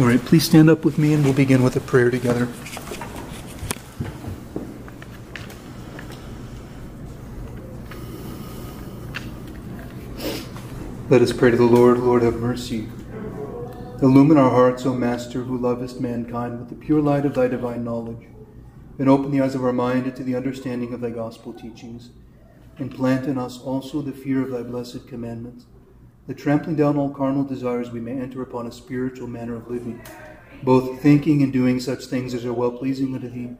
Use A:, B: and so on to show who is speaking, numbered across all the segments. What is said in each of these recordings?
A: All right, please stand up with me and we'll begin with a prayer together. Let us pray to the Lord. Lord, have mercy. Illumine our hearts, O Master, who lovest mankind with the pure light of thy divine knowledge, and open the eyes of our mind to the understanding of thy gospel teachings, and plant in us also the fear of thy blessed commandments, that trampling down all carnal desires we may enter upon a spiritual manner of living, both thinking and doing such things as are well pleasing unto thee.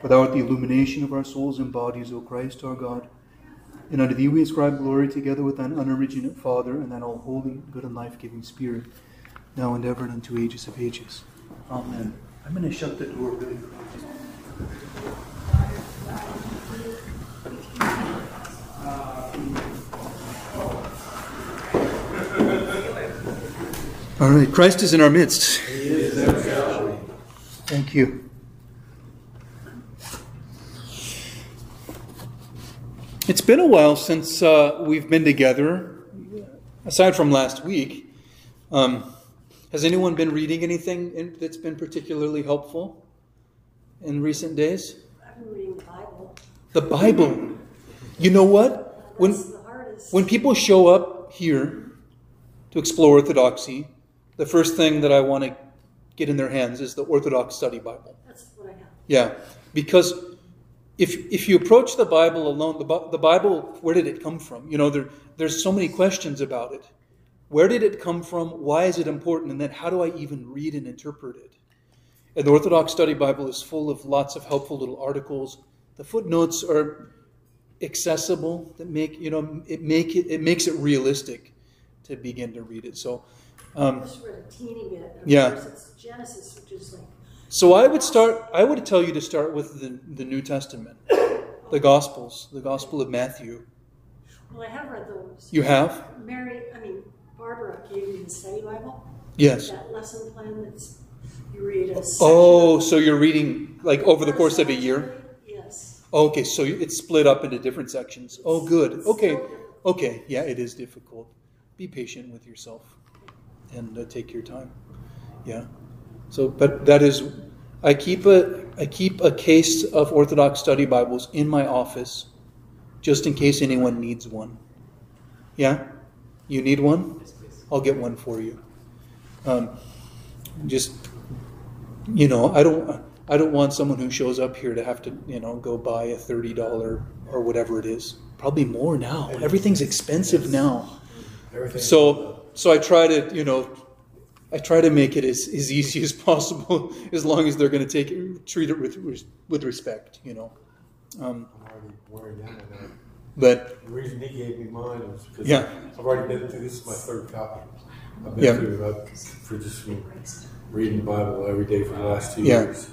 A: For thou art the illumination of our souls and bodies, O Christ our God. And unto thee we ascribe glory together with thine unoriginate Father and thine all holy, good, and life giving Spirit, now and ever and unto ages of ages. Amen. I'm going to shut the door really quick. Uh, All right, Christ is in our midst. Thank you. It's been a while since uh, we've been together, aside from last week. Um, has anyone been reading anything in, that's been particularly helpful in recent days?
B: I've been reading the Bible.
A: The Bible. You know what? When,
B: That's the hardest.
A: when people show up here to explore Orthodoxy, the first thing that I want to get in their hands is the Orthodox Study Bible.
B: That's what I have.
A: Yeah, because if if you approach the Bible alone, the, the Bible, where did it come from? You know, there there's so many questions about it. Where did it come from? Why is it important? And then how do I even read and interpret it? And the Orthodox Study Bible is full of lots of helpful little articles. The footnotes are accessible that make you know it make it it makes it realistic to begin to read it. So.
B: I
A: Um,
B: just read a teeny bit. Of
A: Yeah.
B: course, it's Genesis, which is like,
A: So I would start. I would tell you to start with the, the New Testament, the Gospels, the Gospel of Matthew.
B: well, I have read those.
A: You have?
B: Mary, I mean, Barbara gave me the study Bible.
A: Yes.
B: That lesson plan that's, you read a
A: Oh, so you're reading like over the course of a year?
B: Yes.
A: Okay, so it's split up into different sections. Oh, good. Okay, okay. Yeah, it is difficult. Be patient with yourself and uh, take your time. Yeah. So, but that is, I keep a I keep a case of Orthodox study Bibles in my office, just in case anyone needs one. Yeah, you need one? I'll get one for you. Um, just you know, I don't I don't want someone who shows up here to have to you know go buy a thirty dollar or whatever it is. Probably more now. Everything's expensive now.
C: Everything.
A: So so I try to you know I try to make it as, as easy as possible, as long as they're going to take it, treat it with with respect, you know. Um,
C: I'm already wearing down on that.
A: but
C: The reason he gave me mine was because
A: Yeah.
C: I've already been through. This is my third copy. I've been
A: Yeah.
C: through uh, for just reading the Bible every day for the last two
A: Yeah.
C: years,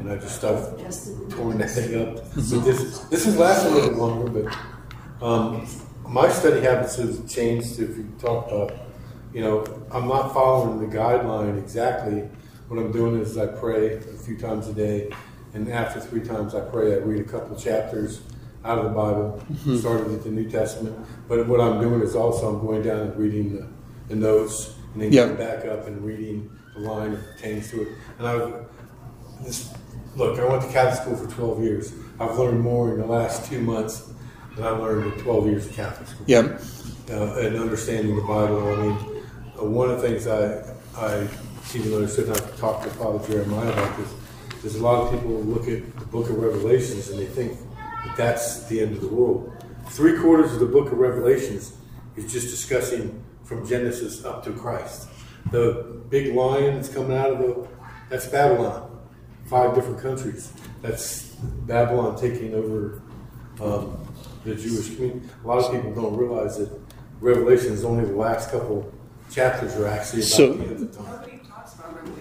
C: and I just I've torn that thing up. So this this has lasted a little longer, but um, my study habits have changed. If you talk about, you know, I'm not following the guideline exactly. What I'm doing is I pray a few times a day, and after three times I pray, I read a couple chapters out of the Bible, started with the New Testament. But what I'm doing is also I'm going down and reading the, the notes, and then
A: Yeah.
C: going back up and reading the line that pertains to it. And I've this, look, I went to Catholic school for 12 years. I've learned more in the last two months than I learned in 12 years of Catholic school.
A: yeah,
C: Uh, and understanding the Bible. I mean, one of the things I, I even understood, and I've talked to Father Jeremiah about this, is a lot of people look at the book of Revelations and they think that that's the end of the world. Three quarters of the book of Revelations is just discussing from Genesis up to Christ. The big lion that's coming out of the, that's Babylon. Five different countries. That's Babylon taking over um, the Jewish community. A lot of people don't realize that Revelation is only the last couple chapters are actually about
A: So-
C: the end of time.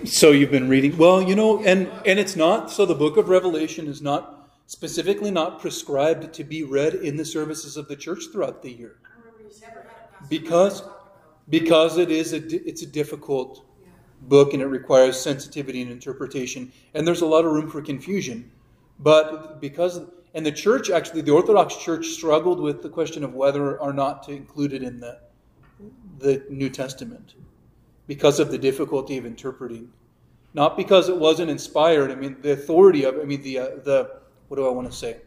A: So you've been reading well, you know, and and it's not so the book of Revelation is not specifically not prescribed to be read in the services of the church throughout the year. Because because it is a di- it's a difficult book and it requires sensitivity and interpretation and there's a lot of room for confusion. But because and the church actually the Orthodox Church struggled with the question of whether or not to include it in the the New Testament because of the difficulty of interpreting not because it wasn't inspired. I mean, the authority of. I mean, the uh, the what do I want to say?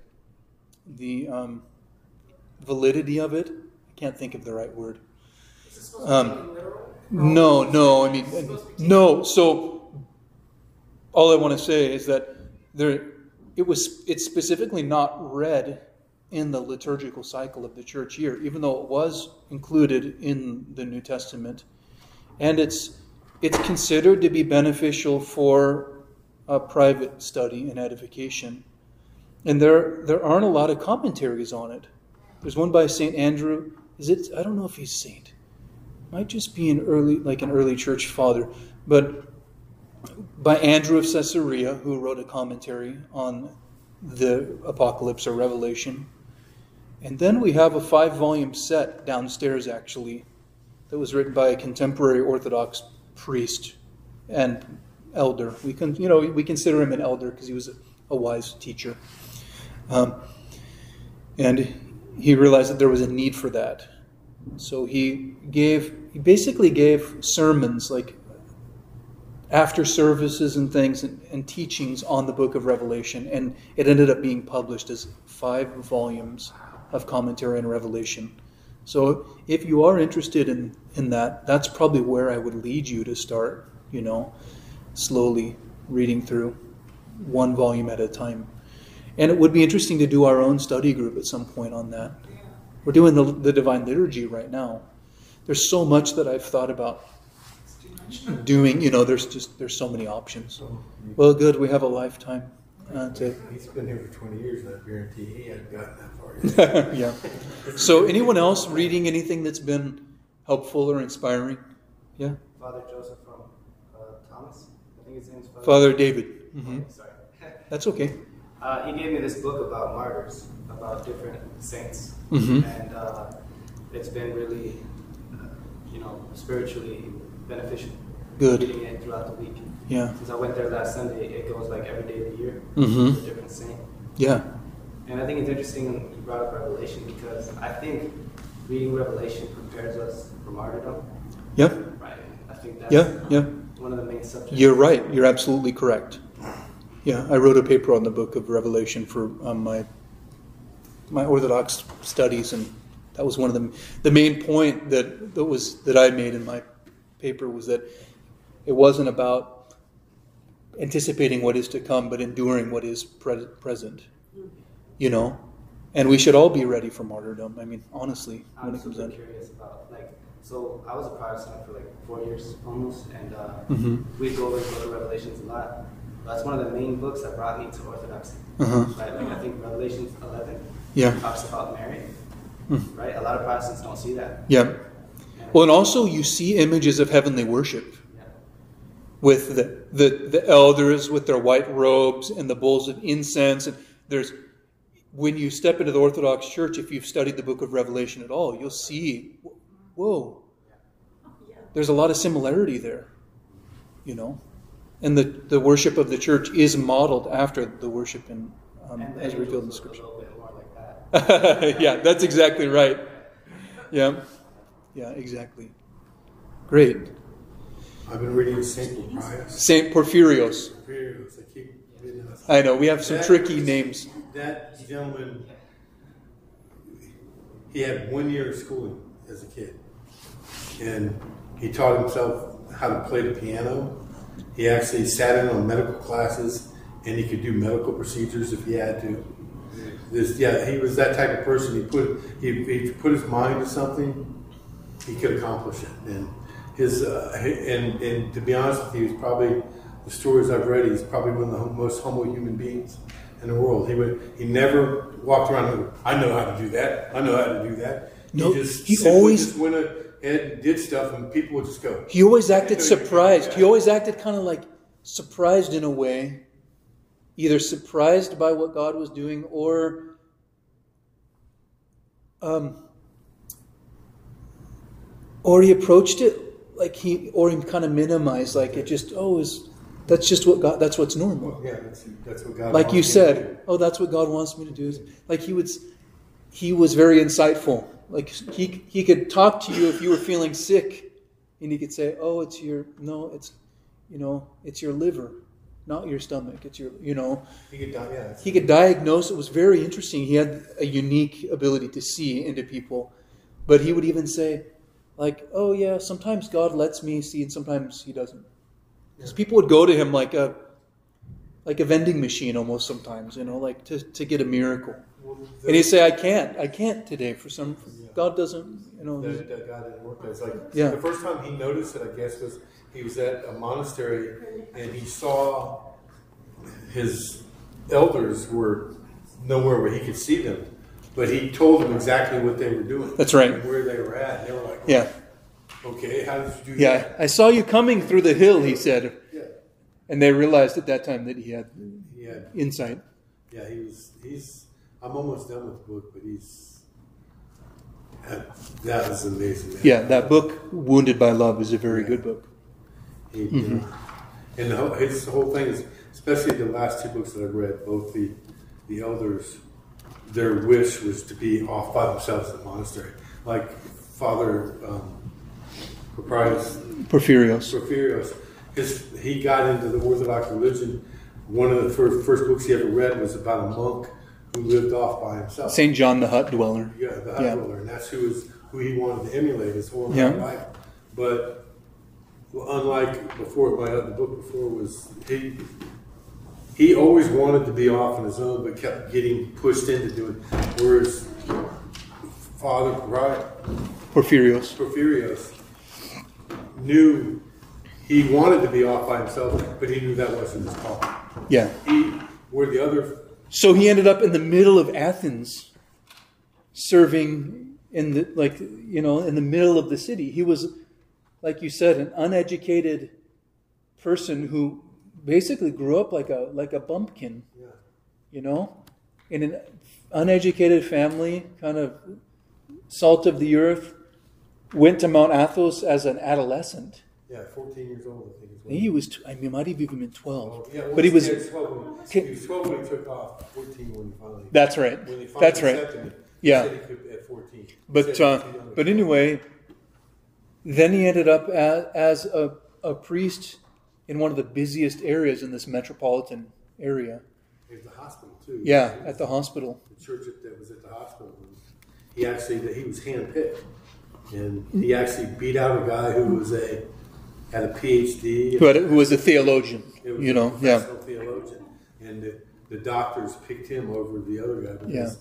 A: The um, validity of it. I can't think of the right word. Um, no, no. I mean, no. So all I want to say is that there, it was. It's specifically not read in the liturgical cycle of the church year, even though it was included in the New Testament, and it's it's considered to be beneficial for a private study and edification. And there there aren't a lot of commentaries on it. There's one by Saint Andrew. Is it? I don't know if he's saint. Might just be an early like an early church father, but by Andrew of Caesarea, who wrote a commentary on the Apocalypse or Revelation. And then we have a five volume set downstairs, actually, that was written by a contemporary Orthodox priest and elder. We can, you know, we consider him an elder because he was a, wise teacher. Um, and he realized that there was a need for that. So he gave, he basically gave sermons like after services and things and, and, teachings on the book of Revelation, and it ended up being published as five volumes of commentary on Revelation. So if you are interested in, in that, that's probably where I would lead you to start, you know, slowly reading through one volume at a time. And it would be interesting to do our own study group at some point on that. We're doing the, the Divine Liturgy right now. There's so much that I've thought about doing, you know, there's just there's so many options. Well, good, we have a lifetime uh, to.
C: He's been here for 20 years, and I guarantee he hasn't gotten that
A: far yet. yeah. So, anyone else reading anything that's been helpful or inspiring? Yeah.
D: Father Joseph from uh, Thomas. I think his name's
A: Father, Father David. Mm-hmm.
D: sorry.
A: That's okay.
D: Uh, he gave me this book about martyrs, about different saints,
A: mm-hmm.
D: and uh, it's been really, uh, you know, spiritually beneficial.
A: Good.
D: Reading it throughout the week.
A: Yeah.
D: Since I went there last Sunday, it goes like every day of the year.
A: Mm-hmm.
D: A different saint.
A: Yeah.
D: And I think it's interesting you brought up Revelation because I think reading Revelation prepares us for martyrdom.
A: Yeah.
D: Right. I think that's
A: yeah, yeah.
D: one of the main subjects.
A: You're right. You're absolutely correct. Yeah, I wrote a paper on the book of Revelation for um, my my Orthodox studies, and that was one of the the main point that that was that I made in my paper was that it wasn't about anticipating what is to come, but enduring what is pre- present. You know, and we should all be ready for martyrdom. I mean, honestly,
D: I'm it comes curious about like. So I was a Protestant for like four years almost, and uh,
A: mm-hmm.
D: we go over the Book of Revelations a lot. That's one of the main books that brought me to Orthodoxy.
A: Uh-huh.
D: Right, like I think Revelations 11
A: yeah.
D: talks about Mary.
A: Mm.
D: Right, a lot of Protestants don't see that.
A: Yeah. Well, and also you see images of heavenly worship with the, the, the elders with their white robes and the bowls of incense. And there's when you step into the Orthodox Church, if you've studied the book of Revelation at all, you'll see, whoa, there's a lot of similarity there, you know. And the, the worship of the church is modeled after the worship in, um, as revealed in Scripture.
D: Like that.
A: yeah, that's exactly right. Yeah. Yeah, exactly. Great.
C: I've been reading Saint Porphyrios.
A: Saint Porphyrios.
C: Porphyrios. I keep
A: I know we have some that, tricky names.
C: That gentleman, he had one year of schooling as a kid, and he taught himself how to play the piano. He actually sat in on medical classes, and he could do medical procedures if he had to. This, yeah, he was that type of person. He put he, he put his mind to something he could accomplish it. And his uh, and and to be honest with you, he's probably the stories I've read. He's probably one of the most humble human beings in the world. He would he never walked around. And, I know how to do that. I know how to do that.
A: No,
C: he just
A: he always
C: just went and did stuff, and people would just go.
A: He always acted surprised. He always acted kind of like surprised in a way, either surprised by what God was doing or. Um, or he approached it like he, or he kind of minimized, like it just, oh, is that's just what God, that's what's normal.
C: Well, yeah, that's, that's what God.
A: Like you said, oh, that's what God wants me to do. Like he was, he was very insightful. Like he he could talk to you if you were feeling sick, and he could say, oh, it's your no, it's you know, it's your liver, not your stomach. It's your, you know,
C: He could die, yeah.
A: he could diagnose. It was very interesting. He had a unique ability to see into people, but he would even say, like, "Oh yeah, sometimes God lets me see, and sometimes He doesn't." Because
C: Yeah.
A: people would go to him like a, like a vending machine almost sometimes, you know, like to, to get a miracle.
C: Well,
A: And he'd say, "I can't, I can't today for some.
C: Yeah.
A: God doesn't, you know."
C: that, that guy didn't work. It's like
A: Yeah.
C: the first time he noticed it, I guess, was he was at a monastery and he saw his elders were nowhere where he could see them, but he told them exactly what they were doing.
A: That's right.
C: And where they were at. And they were like,
A: Yeah,
C: okay, how did you do
A: yeah.
C: that?
A: I saw you coming through the hill, he said,
C: Yeah.
A: and they realized at that time that he had
C: He had,
A: insight.
C: yeah, he was, he's, I'm almost done with the book, but he's, that, that was amazing. Man.
A: Yeah, that book, "Wounded by Love," is a very good book.
C: He, you know, mm-hmm. and the whole, his whole thing is, especially the last two books that I've read, both the the elders, their wish was to be off by themselves in the monastery, like Father um, Proprius
A: Porphyrios.
C: Porphyrios. His, he got into the Orthodox religion. One of the first, first books he ever read was about a monk who lived off by himself.
A: Saint John the Hut Dweller.
C: Yeah, the hut
A: Yeah.
C: dweller, and that's who is who he wanted to emulate his whole
A: Yeah.
C: life. But unlike before, my other book before was he. He always wanted to be off on his own, but kept getting pushed into doing. Whereas Father Right
A: Porphyrios.
C: Porphyrios knew he wanted to be off by himself, but he knew that wasn't his call.
A: Yeah.
C: He, where the other
A: So he ended up in the middle of Athens, serving in the like you know in the middle of the city. He was, like you said, an uneducated person who basically grew up like a like a bumpkin,
C: yeah,
A: you know, in an uneducated family, kind of salt of the earth. Went to Mount Athos as an adolescent.
C: yeah, fourteen years old, I think. Is
A: He was, t- I mean, might have even been twelve,
C: Oh, yeah,
A: but he was.
C: yeah, 12 when, he was 12 when he took off, 14 when he finally.
A: That's right.
C: when he finally
A: That's right.
C: me.
A: Yeah.
C: He said he could at 14. He
A: But uh,
C: he was too young.
A: but anyway, then he ended up as, as a, a priest in one of the busiest areas in this metropolitan area.
C: Was the hospital too.
A: Yeah, at the hospital.
C: the church that- was at the hospital. He actually he was handpicked, and mm-hmm. he actually beat out a guy who was a had a PhD.
A: Who, had, who was a theologian,
C: was
A: you
C: a
A: know? Yeah,
C: theologian, and the, the doctors picked him over the other guy because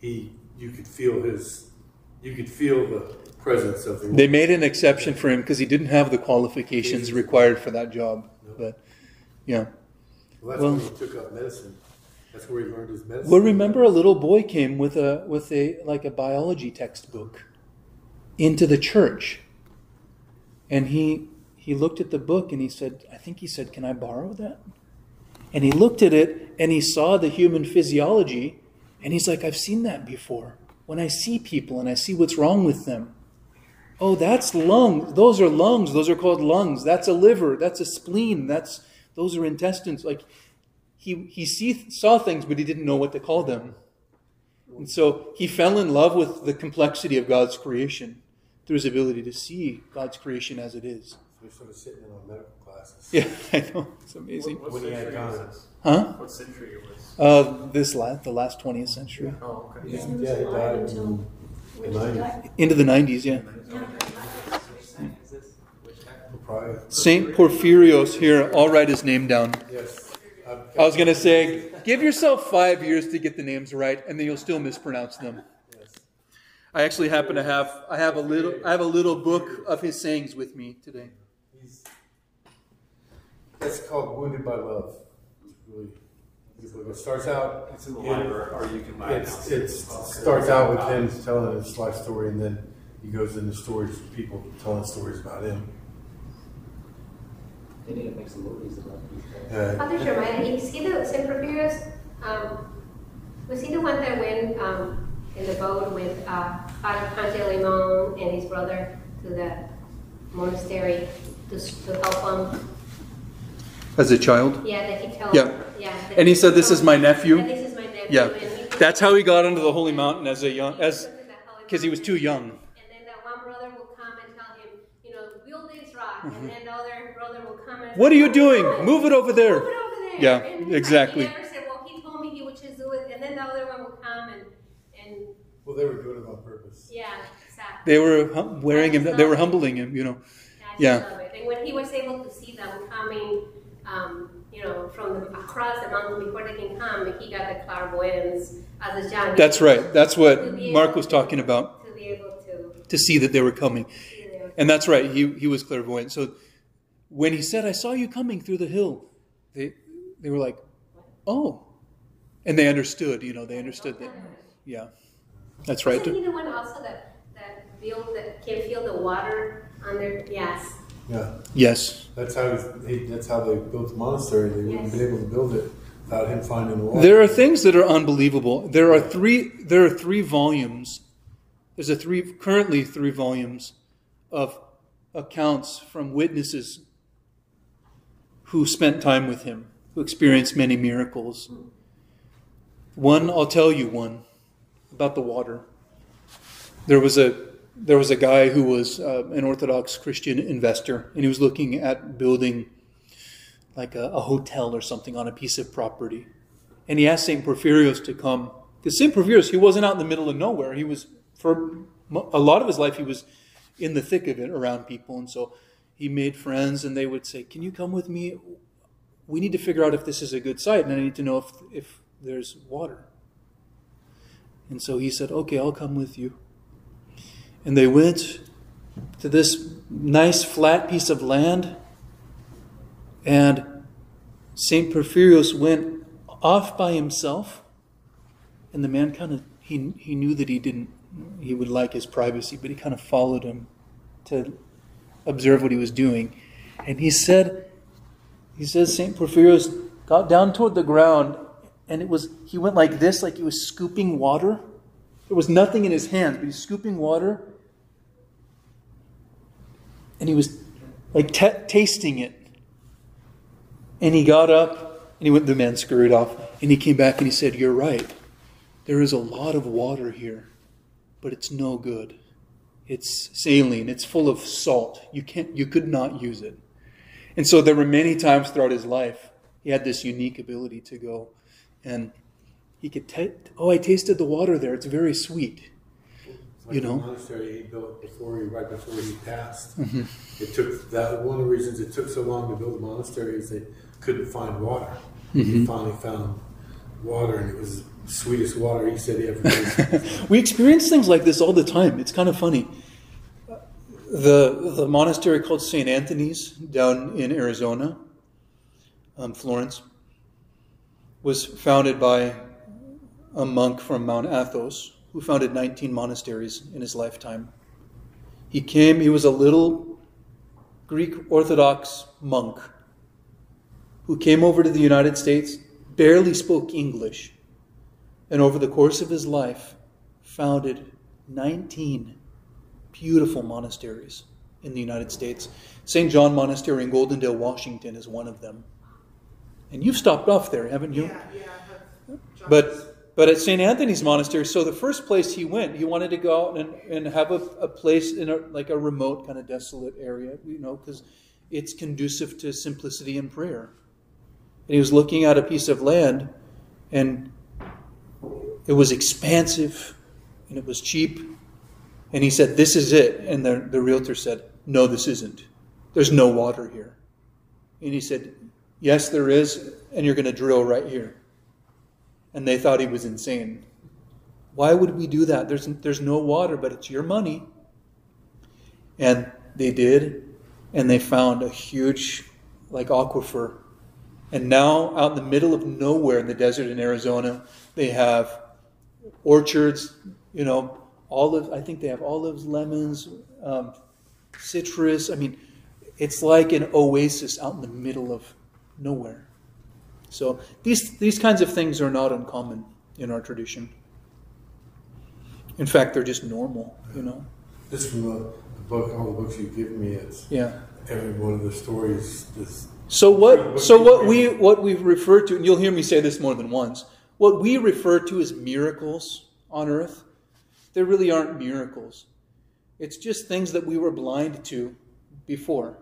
C: he, you could feel his, you could feel the presence of the.
A: they made an exception for him because he didn't have the qualifications required for that job. But yeah,
C: well, that's
A: well-
C: when he took up medicine. That's where he learned his medicine.
A: well, remember a little boy came with a with a like a biology textbook into the church, and he he looked at the book and he said, I think he said, "Can I borrow that?" And he looked at it and he saw the human physiology, and he's like, "I've seen that before. When I see people and I see what's wrong with them." Oh, that's lungs. Those are lungs. Those are called lungs. That's a liver. That's a spleen. That's those are intestines. Like he he see, saw things, but he didn't know what to call them. And so he fell in love with the complexity of God's creation through his ability to see God's creation as it is.
C: We're sort of sitting in on medical classes.
A: Yeah, I know. It's amazing.
D: What,
C: When he had
D: century was this?
A: Huh?
D: What century it was?
A: Uh, this last, the last 20th century.
D: Oh, okay.
C: Yeah,
B: He
C: yeah, he died
B: until,
C: in
B: when
C: the
B: did he
C: 90s.
B: die?
A: Into the 90s, yeah.
E: Saint is this? Which guy?
C: Propriety.
A: Saint Porphyrios here, I'll write his name down.
C: Yes. I've
A: was going to say, give yourself five years to get the names right, and then you'll still mispronounce them. I actually happen to have I have a little I have a little book of his sayings with me today.
C: He's, it's called Wounded by Love. It's really, it's like- it starts out.
D: It's in the
C: in-
D: library, or you can buy it.
C: It's,
D: now.
C: it starts out with him telling his life story, and then he goes into stories, people telling stories about him.
E: They need to make some movies about these guys.
C: Uh,
F: Father Jeremiah, is he the St. Porphyrios? Um, was he the one that went um, in the boat with uh, Father Pantelimon and his brother to the monastery to, to help him?
A: As a child?
F: Yeah, that he told.
A: Yeah.
F: yeah
A: And he said, "This is my nephew."
F: And this is my nephew.
A: Yeah.
F: and
A: That's how he got onto the holy mountain as a young as
F: took it to the Holy
A: because he was too young.
F: And then that one brother will come and tell him, you know, build this rock,
A: Mm-hmm.
F: and then the other brother will come and
A: What are you doing?
F: "No,
A: Move it over there."
F: Move it over there.
A: Yeah,
F: And he's like,
A: exactly.
F: He never said, well, he told me he would just do it, and then the other one would come and, and
C: Well, they were doing it on purpose.
F: yeah, exactly.
A: They were hum- wearing him. They were humbling him. You know.
F: I
A: Yeah.
F: And when he was able to see them coming, um, you know, from the, across the mountain before they can come, he got the clairvoyance as a John.
A: That's right. That's what Mark was talking about.
F: To be able to
A: To see that they were coming. And that's right. He he was clairvoyant. So when he said, "I saw you coming through the hill," they they were like, "Oh," and they understood. You know, they understood that. Yeah, that's right.
F: Isn't he the one also that that build that can feel the water under? Yes.
C: Yeah,
A: Yes,
C: that's how he, that's how they built the monastery. They wouldn't
F: be
C: able to build it without him finding the water.
A: there are things that are unbelievable. There are three. There are three volumes. There's a three currently three volumes of accounts from witnesses who spent time with him, who experienced many miracles. One, I'll tell you one about the water. There was a there was a guy who was uh, an Orthodox Christian investor, and he was looking at building like a, a hotel or something on a piece of property. And he asked St. Porphyrios to come. Because St. Porphyrios, he wasn't out in the middle of nowhere. He was, for a lot of his life, he was in the thick of it around people. And so he made friends, and they would say, Can you come with me? We need to figure out if this is a good site, and I need to know if, if there's water. And so he said, Okay, I'll come with you. And they went to this nice flat piece of land, and St. Porphyrios went off by himself, and the man kind of he he knew that he didn't he would like his privacy, but he kind of followed him to observe what he was doing, and he said he says St. Porphyrios got down toward the ground, and it was he went like this, like he was scooping water. There was nothing in his hands, but he's scooping water, and he was like t- tasting it. And he got up and he went, the man scurried off. And he came back and he said, You're right. There is a lot of water here, but it's no good. It's saline, it's full of salt. You can't you could not use it. And so there were many times throughout his life he had this unique ability to go and he could ta oh I tasted the water there. It's very sweet.
C: Like
A: you
C: the
A: know?
C: monastery he built before he, right before he passed.
A: Mm-hmm.
C: It took that one of the reasons it took so long to build the monastery is they couldn't find water.
A: Mm-hmm.
C: He finally found water, and it was the sweetest water he said he ever tasted.
A: we experience things like this all the time. It's kind of funny. The, the monastery called St. Anthony's down in Arizona, um, Florence, was founded by a monk from Mount Athos who founded 19 monasteries in his lifetime. He came, he was a little Greek Orthodox monk who came over to the United States, barely spoke English, and over the course of his life founded 19 beautiful monasteries in the United States. St. John Monastery in Goldendale, Washington is one of them. And you've stopped off there, haven't you?
G: Yeah, yeah. But,
A: But at St. Anthony's Monastery, so the first place he went, he wanted to go out and, and have a, a place in a, like a remote, kind of desolate area, you know, because it's conducive to simplicity and prayer. And he was looking at a piece of land, and it was expansive, and it was cheap. And he said, This is it. And the, the realtor said, No, this isn't. There's no water here. And he said, Yes, there is, and you're going to drill right here and they thought he was insane. Why would we do that? There's, there's no water, but it's your money. And they did, and they found a huge, like, aquifer. And now, out in the middle of nowhere in the desert in Arizona, they have orchards, you know, olive, I think they have olives, lemons, um, citrus. I mean, it's like an oasis out in the middle of nowhere. So these these kinds of things are not uncommon in our tradition. In fact, they're just normal, you know.
C: Just from the, book, all the books you give me, it's
A: Yeah.
C: every one of the stories. Just
A: So what so what we what we refer to and you'll hear me say this more than once, what we refer to as miracles on earth, they really aren't miracles. It's just things that we were blind to before.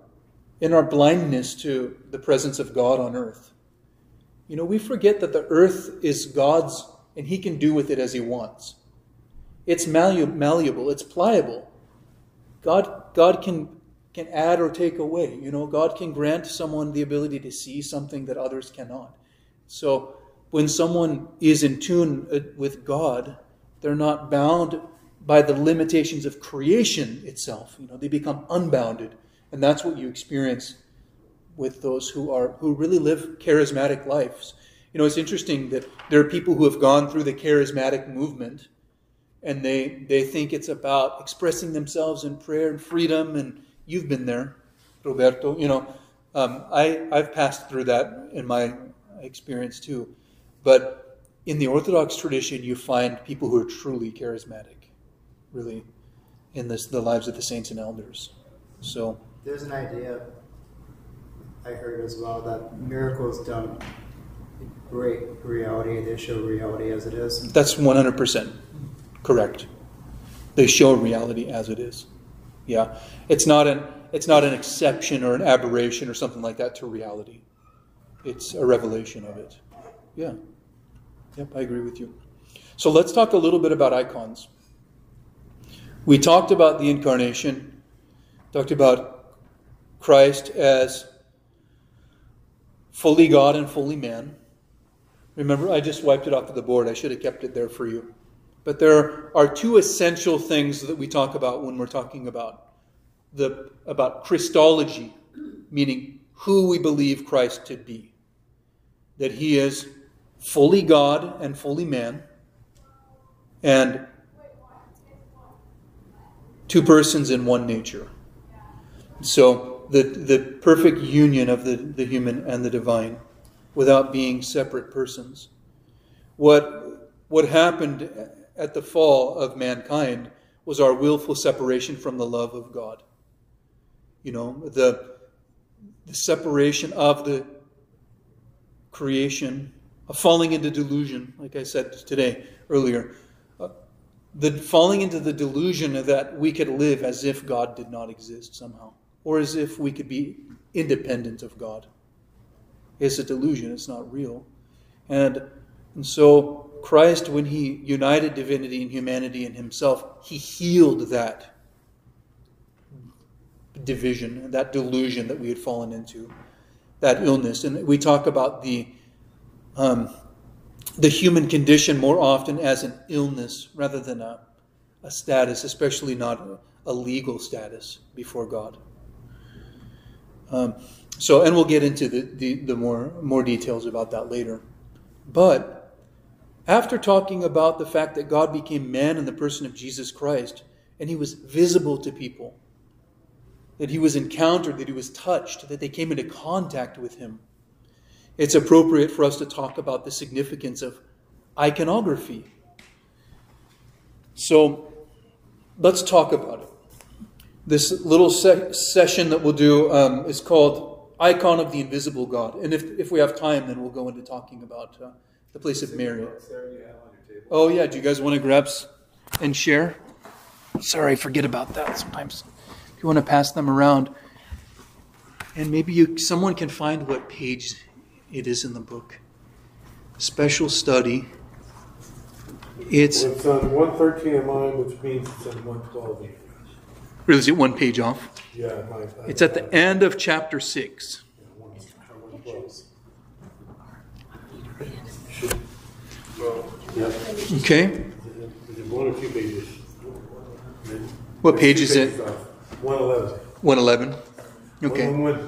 A: in our blindness to the presence of God on earth, you know, we forget that the earth is God's and He can do with it as He wants. It's malleable, it's pliable. God, God can, can add or take away. You know, God can grant someone the ability to see something that others cannot. So when someone is in tune uh, with God, they're not bound by the limitations of creation itself. You know, they become unbounded. And that's what you experience with those who are who really live charismatic lives. You know, it's interesting that there are people who have gone through the charismatic movement and they they think it's about expressing themselves in prayer and freedom and you've been there, Roberto. You know, um, I I've passed through that in my experience too. But in the Orthodox tradition, you find people who are truly charismatic, really, in this, the lives of the saints and elders. So
G: there's an idea I heard as well that miracles don't break reality; they show reality as it is.
A: That's one hundred percent correct. They show reality as it is. Yeah, it's not an it's not an exception or an aberration or something like that to reality. It's a revelation of it. Yeah. Yep, I agree with you. So let's talk a little bit about icons. We talked about the incarnation, talked about Christ as fully God and fully man. Remember, I just wiped it off of the board. I should have kept it there for you. But there are two essential things that we talk about when we're talking about the about Christology, meaning who we believe Christ to be. That he is fully God and fully man, and two persons in one nature. So the, the perfect union of the, the human and the divine without being separate persons. What, what happened at the fall of mankind was our willful separation from the love of God. You know, the, the separation of the creation of falling into delusion, like I said today earlier, uh, the falling into the delusion that we could live as if God did not exist somehow, or as if we could be independent of God. It's a delusion, it's not real. And, and so Christ, when he united divinity and humanity in himself, he healed that division, that delusion that we had fallen into, that illness. And we talk about the um, the human condition more often as an illness rather than a, a status, especially not a legal status before God. Um, so, and we'll get into the, the, the, more, more details about that later. But after talking about the fact that God became man in the person of Jesus Christ, and he was visible to people, that he was encountered, that he was touched, that they came into contact with him, it's appropriate for us to talk about the significance of iconography. So let's talk about it. This little se- session that we'll do um, is called Icon of the Invisible God. And if, if we have time, then we'll go into talking about uh, the place of Mary. Oh, yeah. Do you guys want to grab and share? Sorry, I forget about that sometimes. If you want to pass them around, and maybe you, someone can find what page it is in the book. Special study. It's,
C: it's on one thirteen in mine, which means it's on one twelve in yours.
A: Really, is it one page off?
C: Yeah.
A: It's at the end of chapter 6.
C: One- one twelve. Should- Well, yeah,
A: Okay.
C: is one or two pages?
A: What page is it?
C: One eleven.
A: 111. Okay.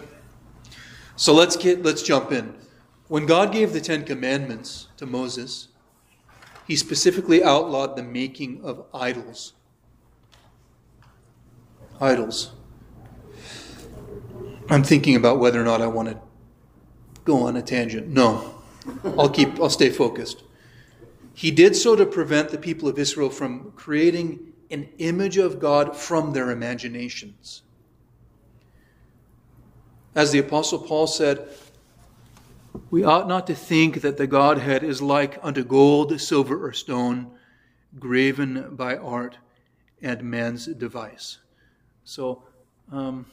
A: So let's get let's jump in. When God gave the 10 commandments to Moses, he specifically outlawed the making of idols. Idols. I'm thinking about whether or not I want to go on a tangent. No. I'll keep I'll stay focused. He did so to prevent the people of Israel from creating an image of God from their imaginations. As the Apostle Paul said, we ought not to think that the Godhead is like unto gold, silver, or stone, graven by art and man's device. So, um,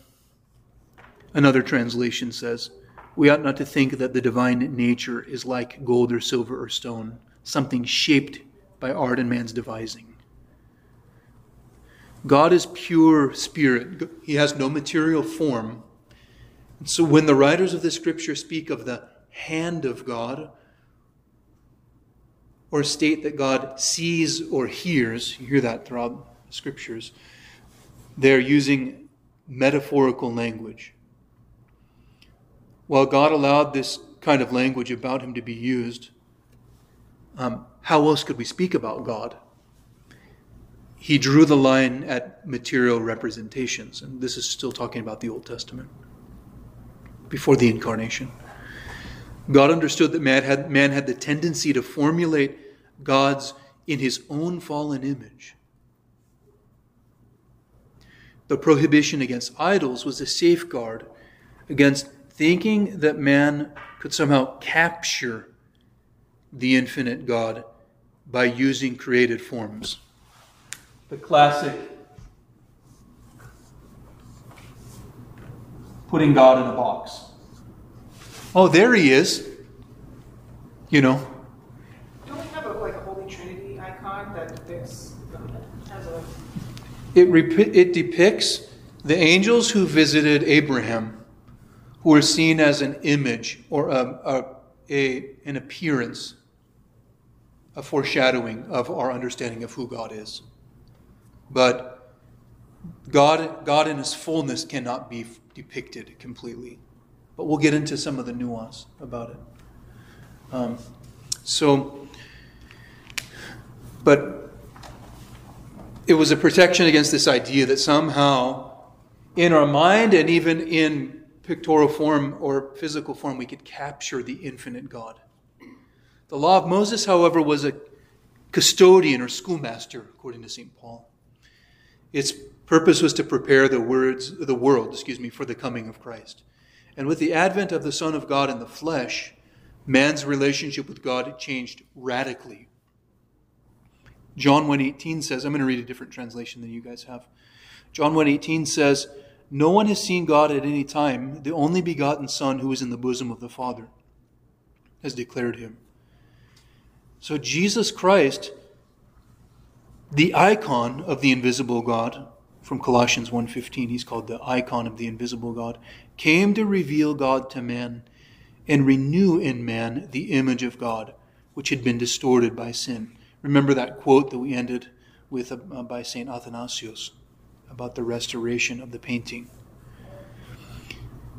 A: Another translation says, We ought not to think that the divine nature is like gold or silver or stone, something shaped by art and man's devising. God is pure spirit, He has no material form. And so when the writers of the scripture speak of the hand of God, or state that God sees or hears, you hear that throughout the scriptures, they're using metaphorical language. While God allowed this kind of language about him to be used, um, how else could we speak about God? He drew the line at material representations, and this is still talking about the Old Testament, before the incarnation. God understood that man had, man had the tendency to formulate gods in his own fallen image. The prohibition against idols was a safeguard against thinking that man could somehow capture the infinite God by using created forms. The classic putting God in a box. Oh, there he is. You know.
H: Don't we have a like Holy Trinity icon that depicts as a
A: It, rep- it depicts the angels who visited Abraham, who are seen as an image or a, a, a, an appearance, a foreshadowing of our understanding of who God is. But God, God in his fullness cannot be depicted completely. But we'll get into some of the nuance about it. Um, so, but it was a protection against this idea that somehow in our mind and even in pictorial form or physical form we could capture the infinite God. The law of Moses, however, was a custodian or schoolmaster, according to St. Paul. Its purpose was to prepare the words the world, excuse me, for the coming of Christ. And with the advent of the Son of God in the flesh, man's relationship with God changed radically. John 1:18 says, I'm going to read a different translation than you guys have. John 1:18 says, "No one has seen God at any time. The only begotten Son who is in the bosom of the Father has declared him." So Jesus Christ, the icon of the invisible God, from Colossians 1:15, he's called the icon of the invisible God, came to reveal God to man and renew in man the image of God, which had been distorted by sin. Remember that quote that we ended with uh, by St. Athanasius about the restoration of the painting.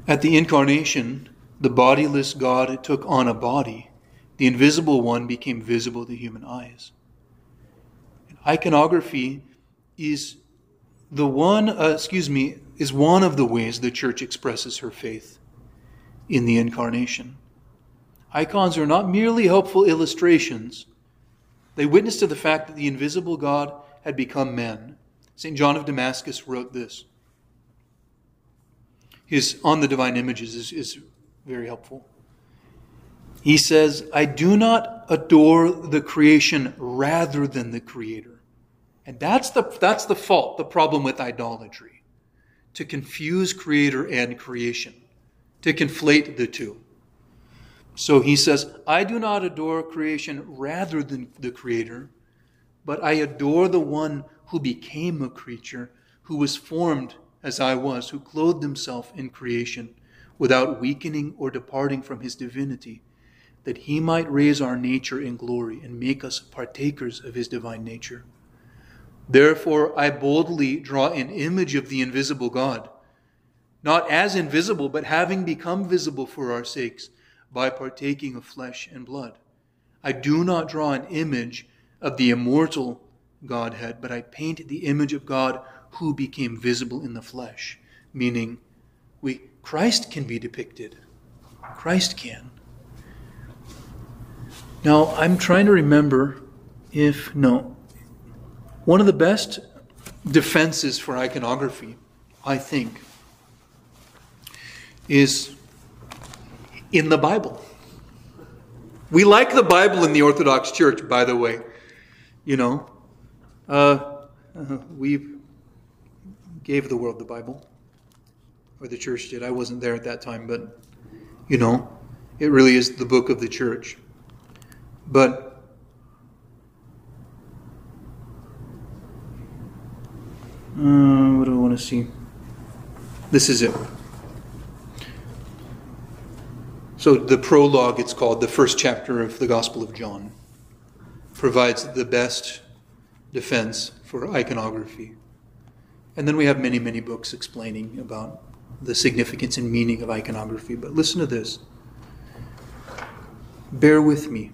A: At the incarnation, the bodiless God took on a body. The invisible one became visible to human eyes. Iconography is the one, uh, excuse me, is one of the ways the church expresses her faith in the incarnation. Icons are not merely helpful illustrations, they witnessed to the fact that the invisible God had become man. St. John of Damascus wrote this. His On the Divine Images is, is very helpful. He says, I do not adore the creation rather than the Creator. And that's the, that's the fault, the problem with idolatry. To confuse Creator and creation, to conflate the two. So he says, I do not adore creation rather than the Creator, but I adore the one who became a creature, who was formed as I was, who clothed himself in creation without weakening or departing from his divinity, that he might raise our nature in glory and make us partakers of his divine nature. Therefore, I boldly draw an image of the invisible God, not as invisible, but having become visible for our sakes by partaking of flesh and blood. I do not draw an image of the immortal Godhead, but I paint the image of God who became visible in the flesh, meaning we Christ can be depicted. Christ can. Now, I'm trying to remember if no one of the best defenses for iconography, I think, is in the Bible. We like the Bible in the Orthodox Church, by the way. You know, uh, uh, we gave the world the Bible. or the church did. I wasn't there at that time, but you know, it really is the book of the church. But uh, what do I want to see? This is it. So, the prologue, it's called, the first chapter of the Gospel of John, provides the best defense for iconography. And then we have many, many books explaining about the significance and meaning of iconography. But listen to this. Bear with me.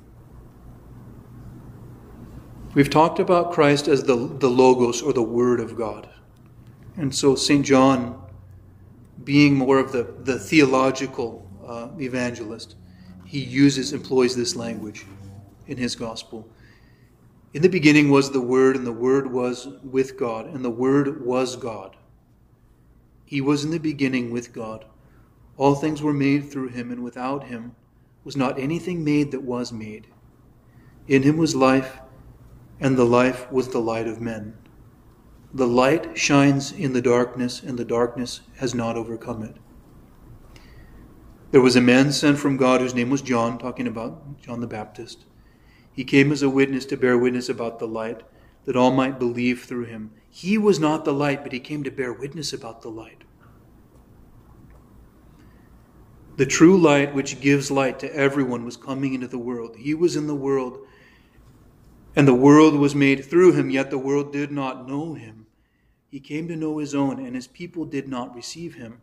A: We've talked about Christ as the, the Logos or the Word of God. And so St. John, being more of the, the theological uh, evangelist, he uses, employs this language in his gospel. In the beginning was the Word, and the Word was with God, and the Word was God. He was in the beginning with God. All things were made through him, and without him was not anything made that was made. In him was life, and the life was the light of men. The light shines in the darkness, and the darkness has not overcome it. There was a man sent from God whose name was John, talking about John the Baptist. He came as a witness to bear witness about the light, that all might believe through him. He was not the light, but he came to bear witness about the light. The true light, which gives light to everyone, was coming into the world. He was in the world, and the world was made through him, yet the world did not know him. He came to know his own, and his people did not receive him.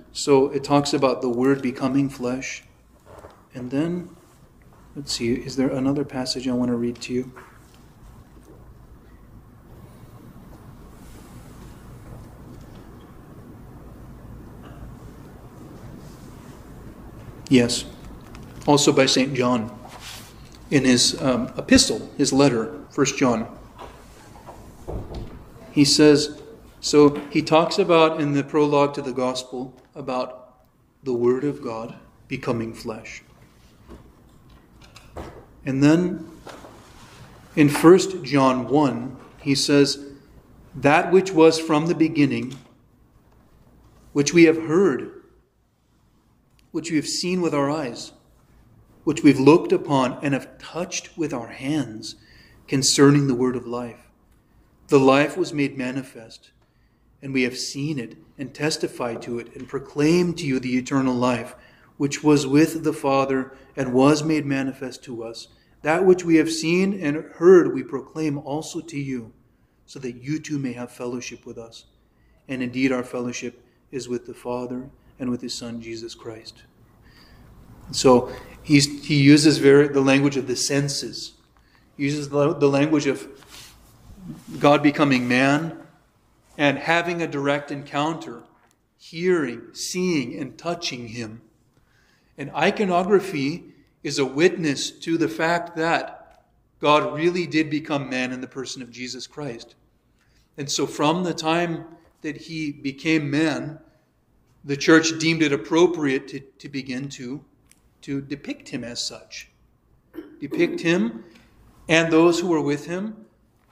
A: so it talks about the Word becoming flesh, and then Let's see, is there another passage I want to read to you? Yes, also by St. John in his um, epistle, his letter, 1 John. He says, so he talks about in the prologue to the gospel about the Word of God becoming flesh. And then in 1 John 1, he says, That which was from the beginning, which we have heard, which we have seen with our eyes, which we've looked upon and have touched with our hands concerning the word of life. The life was made manifest, and we have seen it and testified to it and proclaimed to you the eternal life which was with the Father and was made manifest to us. That which we have seen and heard we proclaim also to you, so that you too may have fellowship with us. And indeed, our fellowship is with the Father and with His Son, Jesus Christ. So he uses very, the language of the senses. He uses the, the language of God becoming man and having a direct encounter, hearing, seeing, and touching Him. And iconography is a witness to the fact that God really did become man in the person of Jesus Christ. And so, from the time that he became man, the church deemed it appropriate to, to begin to, to depict him as such. Depict him and those who were with him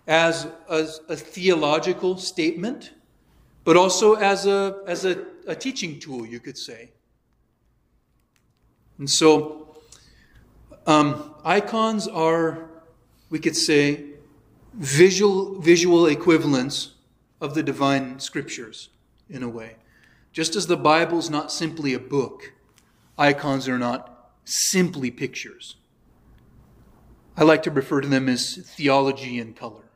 A: as a, a theological statement, but also as a, as a, a teaching tool, you could say. And so, um, icons are, we could say, visual, visual equivalents of the divine scriptures, in a way. Just as the Bible's not simply a book, icons are not simply pictures. I like to refer to them as theology in color.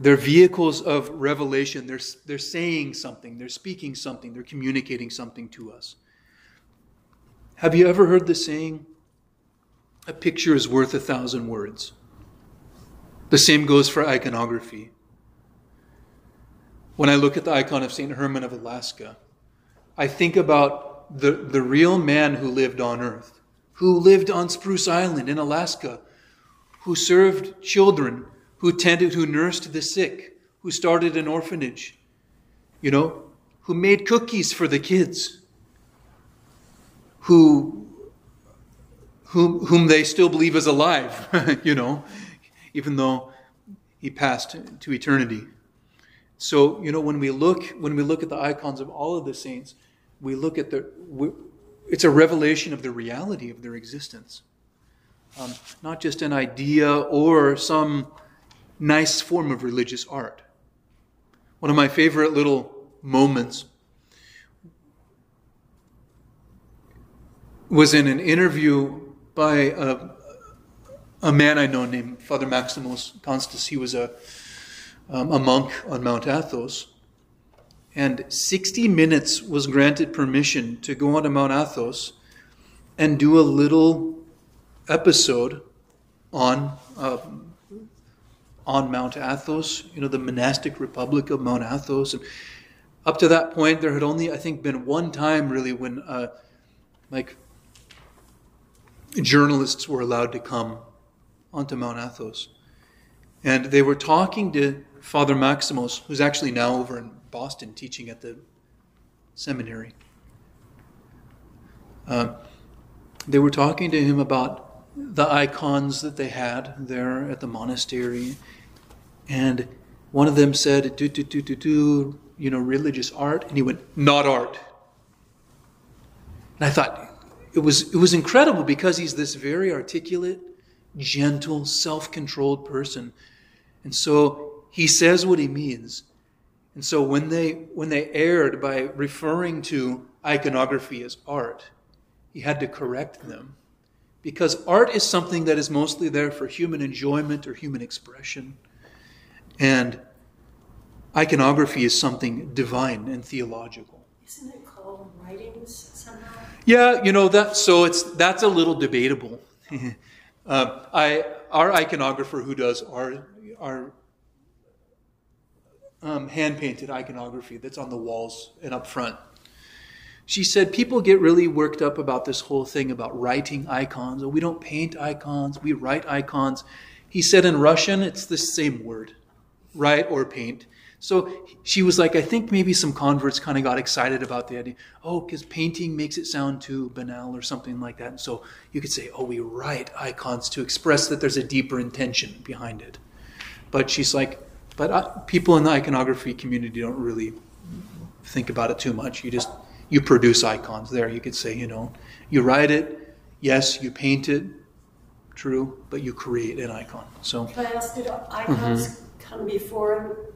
A: They're vehicles of revelation. They're, they're saying something, they're speaking something, they're communicating something to us. Have you ever heard the saying, a picture is worth a thousand words? The same goes for iconography. when I look at the icon of St. Herman of Alaska, I think about the, the real man who lived on earth, who lived on Spruce Island in Alaska, who served children, who tended, who nursed the sick, who started an orphanage, you know, who made cookies for the kids, who, whom, whom they still believe is alive, you know, even though he passed to eternity. So, you know, when we look, when we look at the icons of all of the saints, we look at the, we, it's a revelation of the reality of their existence. Um, not just an idea or some nice form of religious art. One of my favorite little moments was in an interview by a, a man I know named Father Maximus Constas. He was a, um, a monk on Mount Athos. And 60 minutes was granted permission to go onto Mount Athos and do a little episode on uh, on Mount Athos, you know, the monastic republic of Mount Athos. And up to that point, there had only, I think, been one time really when, uh, like, journalists were allowed to come onto Mount Athos. And they were talking to Father Maximus, who's actually now over in Boston teaching at the seminary. Uh, they were talking to him about the icons that they had there at the monastery. And one of them said, do, do, do, do, do, you know, religious art. And he went, not art. And I thought, it was, it was incredible because he's this very articulate, gentle, self controlled person. And so he says what he means. And so when they, when they erred by referring to iconography as art, he had to correct them. Because art is something that is mostly there for human enjoyment or human expression. And iconography is something divine and theological.
B: Isn't it called writings somehow?
A: Yeah, you know that. So it's that's a little debatable. uh, I our iconographer who does our our um, hand painted iconography that's on the walls and up front. She said people get really worked up about this whole thing about writing icons. we don't paint icons, we write icons. He said in Russian it's the same word, write or paint. So she was like, I think maybe some converts kind of got excited about the idea. Oh, because painting makes it sound too banal or something like that. And so you could say, oh, we write icons to express that there's a deeper intention behind it. But she's like, but uh, people in the iconography community don't really think about it too much. You just you produce icons there. You could say, you know, you write it, yes, you paint it, true, but you create an icon. So.
B: Can I ask, icons mm-hmm. Before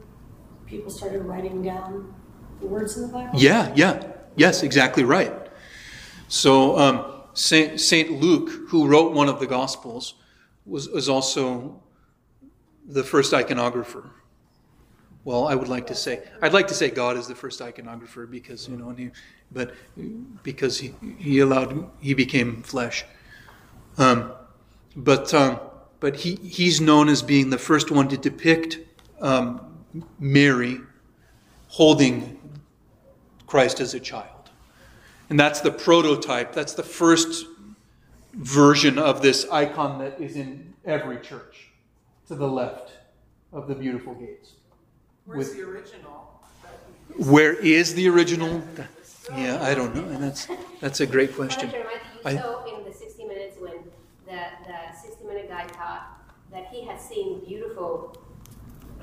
B: people started writing down the words in the Bible?
A: Yeah, yeah, yes, exactly right. So um, Saint, Saint Luke, who wrote one of the Gospels, was, was also the first iconographer. Well, I would like to say I'd like to say God is the first iconographer because you know, he, but because he, he allowed he became flesh. Um, but um, but he he's known as being the first one to depict um, Mary holding Christ as a child. And that's the prototype, that's the first version of this icon that is in every church to the left of the beautiful gates.
H: Where's With, the original?
A: Where is the original? Yeah, I don't know, and that's that's a great question.
F: you I, saw in the 60 Minutes when the, the 60 Minute guy taught that he had seen beautiful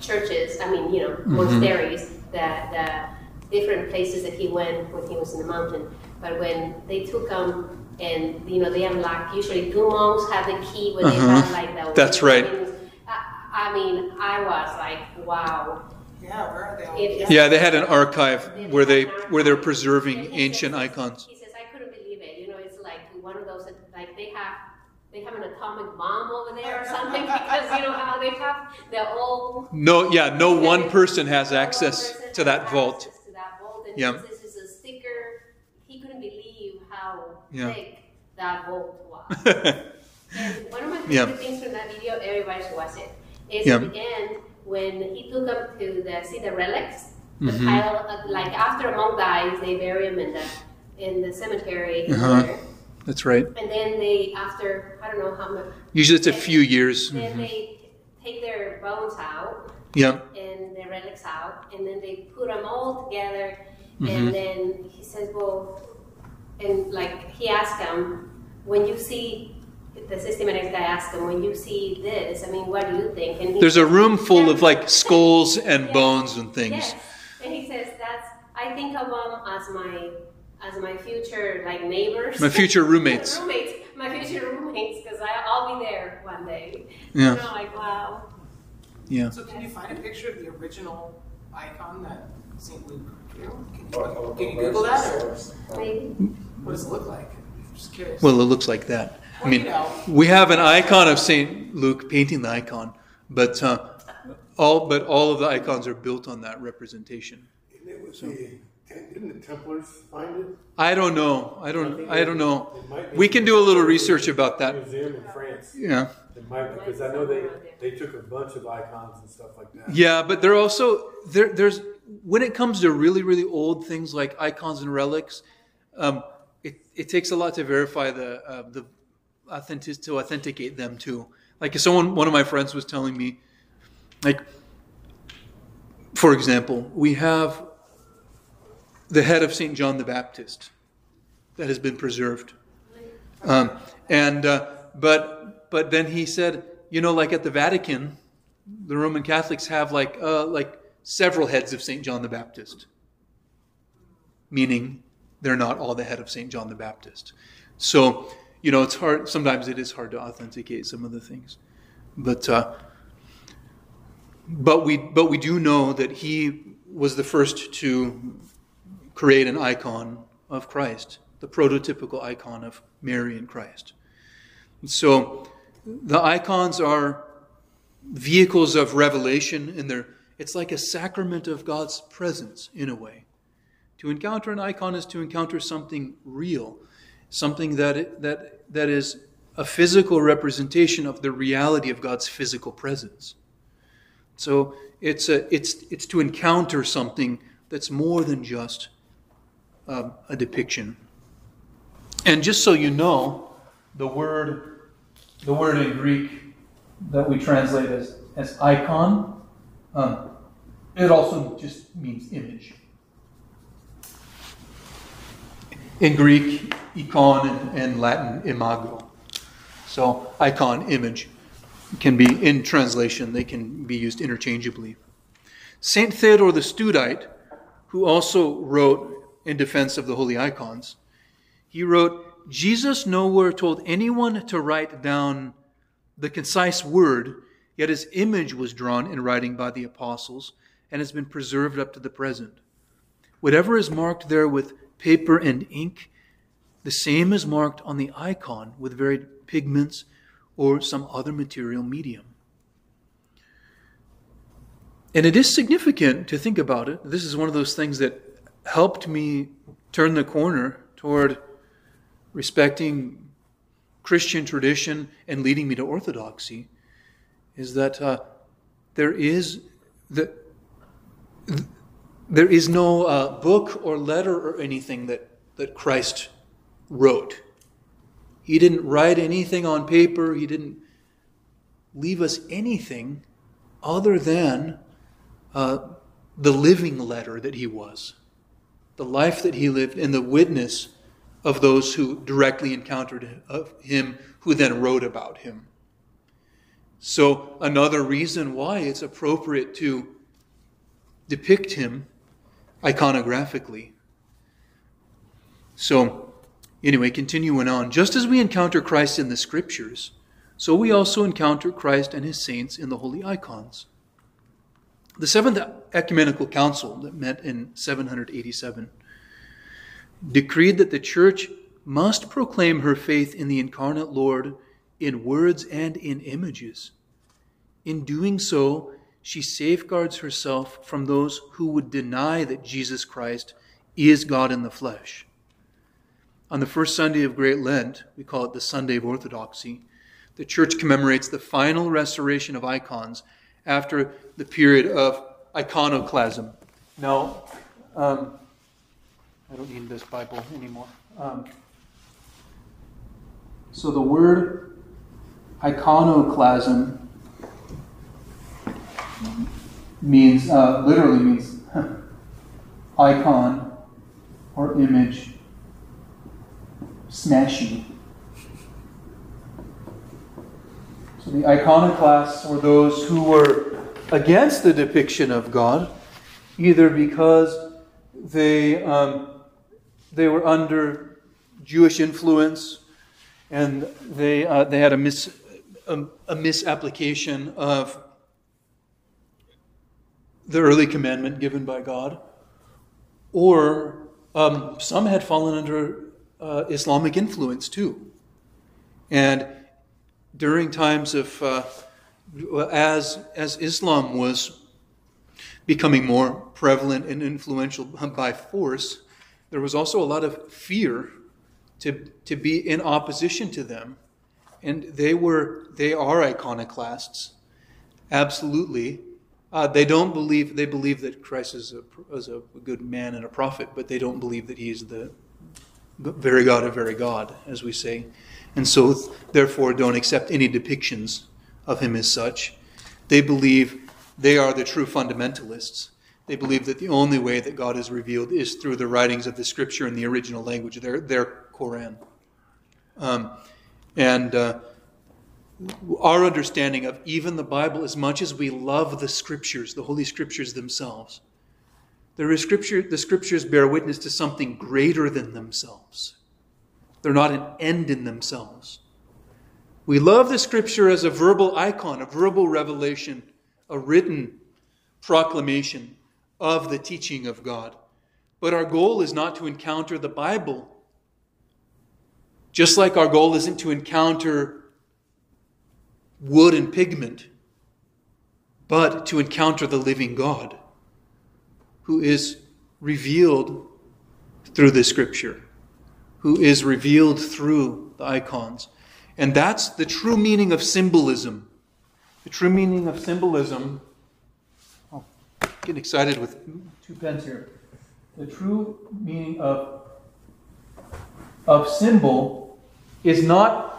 F: churches, I mean, you know, mm-hmm. monasteries, that the different places that he went when he was in the mountain. But when they took him and, you know, they unlocked, usually two monks have the key when uh-huh. they have like the.
A: That's right.
F: I, I, mean, I was like, wow.
H: Yeah, where are they?
A: yeah, they had an archive where they where they're preserving ancient
F: says,
A: icons.
F: He says, I couldn't believe it. You know, it's like one of those like they have they have an atomic bomb over there or something because you know how they have the old.
A: No, yeah, no one person has access person
F: to
A: that vault.
F: To that vault, and yeah. this is a sticker. He couldn't believe how yeah. thick that vault was. and one of my favorite yeah. things from that video, everybody should watch it, is yeah. at the end when he took them to the, see the relics. The
A: Mhm.
F: pile, of, like after a monk dies, they bury him in the in the cemetery
A: Uh-huh.
F: there.
A: That's right.
F: and then they after I don't know how much.
A: Usually it's a few years.
F: Then
A: Mhm.
F: they take their bones out
A: Yeah.
F: and their relics out, and then they put them all together.
A: Mhm.
F: And then he says, "Well," and like he asked them, "When you see." The systematic guy asked him, "When you see this, I mean, what do you think?" And he
A: There's a room full of like skulls and
F: Yes.
A: bones and things.
F: Yes. And he says, "That's I think of them as my as my future like neighbors,
A: My future roommates.
F: roommates, my future roommates, because I'll be there one day."
A: Yeah.
F: And I'm like, wow.
A: Yeah.
H: So can you find a picture of the original icon that St. Luke drew? Can you, can you Google that, or
F: Maybe.
H: what does it look like? I'm just curious.
A: Well, it looks like that. I mean, we have an icon of Saint Luke painting the icon, but uh, all but all of the icons are built on that representation.
C: And it was the, didn't the Templars find it?
A: I don't know. I don't. I don't know.
C: It might be-
A: We can do a little research about that.
C: Museum in France.
A: Yeah.
C: It might, because I know they, they took a bunch of icons and stuff like that.
A: Yeah, but there also there there's when it comes to really really old things like icons and relics, um, it it takes a lot to verify the uh, the authentic to authenticate them too. Like if someone one of my friends was telling me, like for example, we have the head of Saint John the Baptist that has been preserved, um, and uh, but but then he said, you know, like at the Vatican, the Roman Catholics have like uh, like several heads of Saint John the Baptist, meaning they're not all the head of Saint John the Baptist. So you know, it's hard. Sometimes it is hard to authenticate some of the things, but uh, but we but we do know that he was the first to create an icon of Christ, the prototypical icon of Mary and Christ. And so the icons are vehicles of revelation and they're it's like a sacrament of God's presence in a way. To encounter an icon is to encounter something real, something that that that is a physical representation of the reality of God's physical presence. So it's a, it's it's to encounter something that's more than just um, a depiction. And just so you know, the word the word in Greek that we translate as, as icon, um, it also just means image. In Greek, icon, and, and Latin, imago. So, icon, image, can be in translation, they can be used interchangeably. Saint Theodore the Studite, who also wrote in defense of the holy icons, he wrote, Jesus nowhere told anyone to write down the concise word, yet his image was drawn in writing by the apostles and has been preserved up to the present. Whatever is marked there with paper and ink, the same is marked on the icon with varied pigments or some other material medium. And it is significant to think about it. This is one of those things that helped me turn the corner toward respecting Christian tradition and leading me to orthodoxy is that uh, there is the, there is no uh, book or letter or anything that, that Christ wrote. He didn't write anything on paper. He didn't leave us anything other than uh, the living letter that he was, the life that he lived, and the witness of those who directly encountered him, who then wrote about him. So, another reason why it's appropriate to depict him iconographically. So, anyway, continuing on. Just as we encounter Christ in the scriptures, so we also encounter Christ and his saints in the holy icons. The Seventh Ecumenical Council that met in 787 decreed that the church must proclaim her faith in the incarnate Lord in words and in images. In doing so, she safeguards herself from those who would deny that Jesus Christ is God in the flesh. On the first Sunday of Great Lent, we call it the Sunday of Orthodoxy, the church commemorates the final restoration of icons after the period of iconoclasm Now, um, I don't need this Bible anymore. Um, so the word iconoclasm means uh, literally means icon or image smashing. So the iconoclasts were those who were against the depiction of God, either because they um, they were under Jewish influence and they uh, they had a mis a, a misapplication of the early commandment given by God, or um, some had fallen under uh, Islamic influence too. And during times of, uh, as, as Islam was becoming more prevalent and influential by force, there was also a lot of fear to, to be in opposition to them. And they were, they are iconoclasts. Absolutely. Uh, they don't believe, they believe that Christ is a, is a good man and a prophet, but they don't believe that he is the very God of very God, as we say. And so, therefore, don't accept any depictions of him as such. They believe they are the true fundamentalists. They believe that the only way that God is revealed is through the writings of the scripture in the original language, their, their Koran. Um, and uh, our understanding of even the Bible, as much as we love the scriptures, the Holy Scriptures themselves, is scripture, the scriptures bear witness to something greater than themselves. They're not an end in themselves. We love the scripture as a verbal icon, a verbal revelation, a written proclamation of the teaching of God. But our goal is not to encounter the Bible, just like our goal isn't to encounter wood and pigment, but to encounter the living God who is revealed through the scripture, who is revealed through the icons. And that's the true meaning of symbolism. The true meaning of symbolism. Oh, getting excited with two pens here. The true meaning of, of symbol is not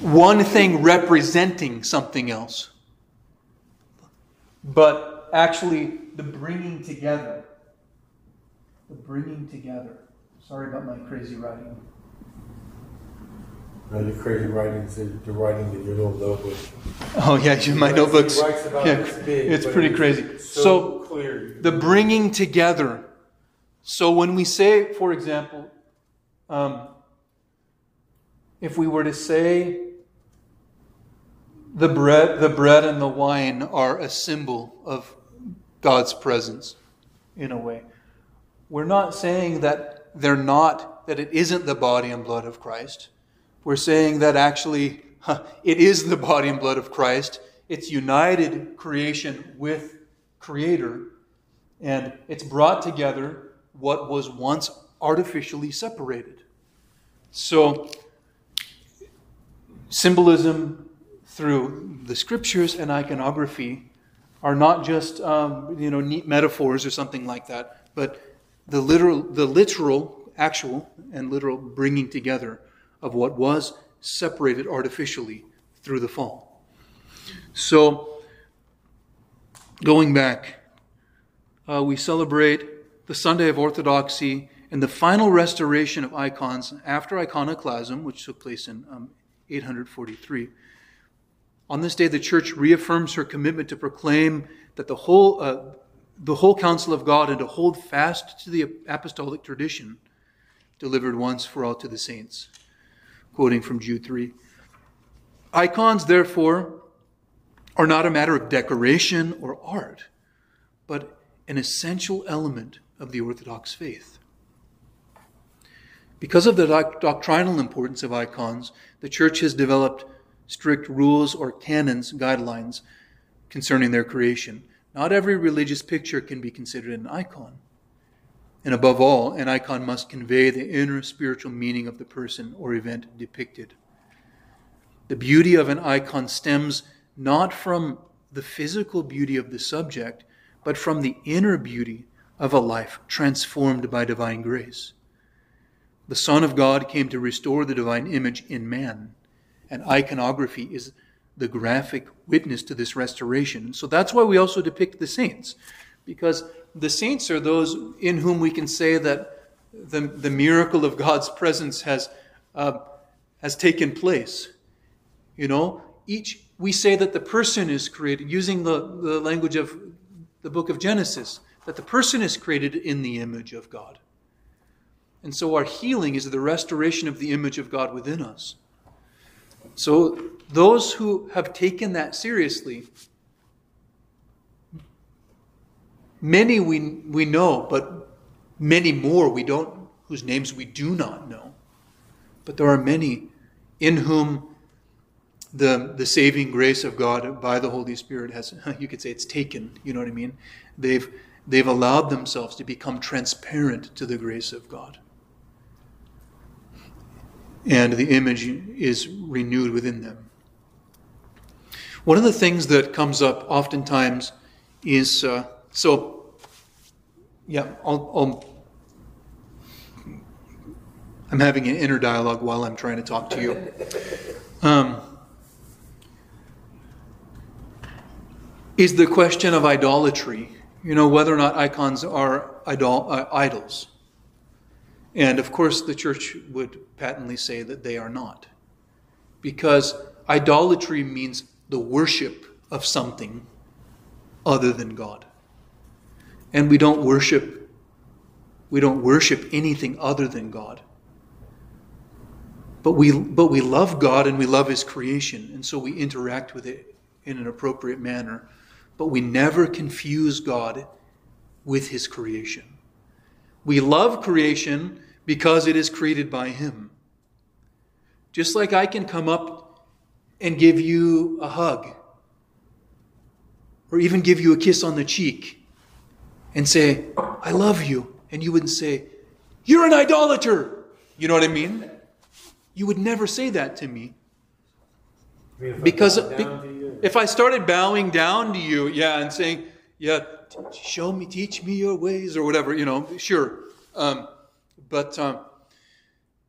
A: one thing representing something else, but actually the bringing together. The bringing together. Sorry about my crazy writing.
C: Your crazy writings, the writing in your little notebook.
A: Oh yeah, you,
C: my
A: notebooks. Yeah,
C: big,
A: it's pretty
C: it's
A: crazy.
C: So,
A: So
C: clear.
A: the bringing together. So when we say, for example, um, if we were to say the bread, the bread and the wine are a symbol of God's presence, in a way, we're not saying that they're not that it isn't the body and blood of Christ. We're saying that actually it is the body and blood of Christ. It's united creation with Creator, and it's brought together what was once artificially separated. So, symbolism through the scriptures and iconography are not just um, you know neat metaphors or something like that, but the literal, the literal, actual, and literal bringing together of what was separated artificially through the fall. So, going back, uh, we celebrate the Sunday of Orthodoxy and the final restoration of icons after iconoclasm, which took place in um, 843. On this day, the Church reaffirms her commitment to proclaim that the whole, uh, the whole counsel of God and to hold fast to the apostolic tradition delivered once for all to the saints. Quoting from Jude 3. Icons, therefore, are not a matter of decoration or art, but an essential element of the Orthodox faith. Because of the doc- doctrinal importance of icons, the Church has developed strict rules or canons, guidelines concerning their creation. Not every religious picture can be considered an icon. And above all, an icon must convey the inner spiritual meaning of the person or event depicted. The beauty of an icon stems not from the physical beauty of the subject, but from the inner beauty of a life transformed by divine grace. The Son of God came to restore the divine image in man, and iconography is the graphic witness to this restoration. So that's why we also depict the saints, because the saints are those in whom we can say that the, the miracle of God's presence has, uh, has taken place. You know, each we say that the person is created using the, the language of the book of Genesis, that the person is created in the image of God. And so our healing is the restoration of the image of God within us. So those who have taken that seriously, many we, we know, but many more we don't, whose names we do not know. But there are many in whom the, the saving grace of God by the Holy Spirit has, you could say it's taken, you know what I mean? They've, they've allowed themselves to become transparent to the grace of God. And the image is renewed within them. One of the things that comes up oftentimes is uh, so, yeah, I'll, I'll, I'm having an inner dialogue while I'm trying to talk to you. Um, is the question of idolatry. You know, whether or not icons are idol, uh, idols. And of course, the church would patently say that they are not. Because idolatry means the worship of something other than God. And we don't worship we don't worship anything other than God. But we but we love God and we love his creation, and so we interact with it in an appropriate manner but we never confuse God with his creation. We love creation because it is created by him. Just like I can come up and give you a hug, or even give you a kiss on the cheek and say, I love you. And you wouldn't say, You're an idolater. You know what I mean? You would never say that to me. Because if I started bowing down to you, yeah, and saying, yeah, show me, teach me your ways, or whatever, you know, sure. Um, but um,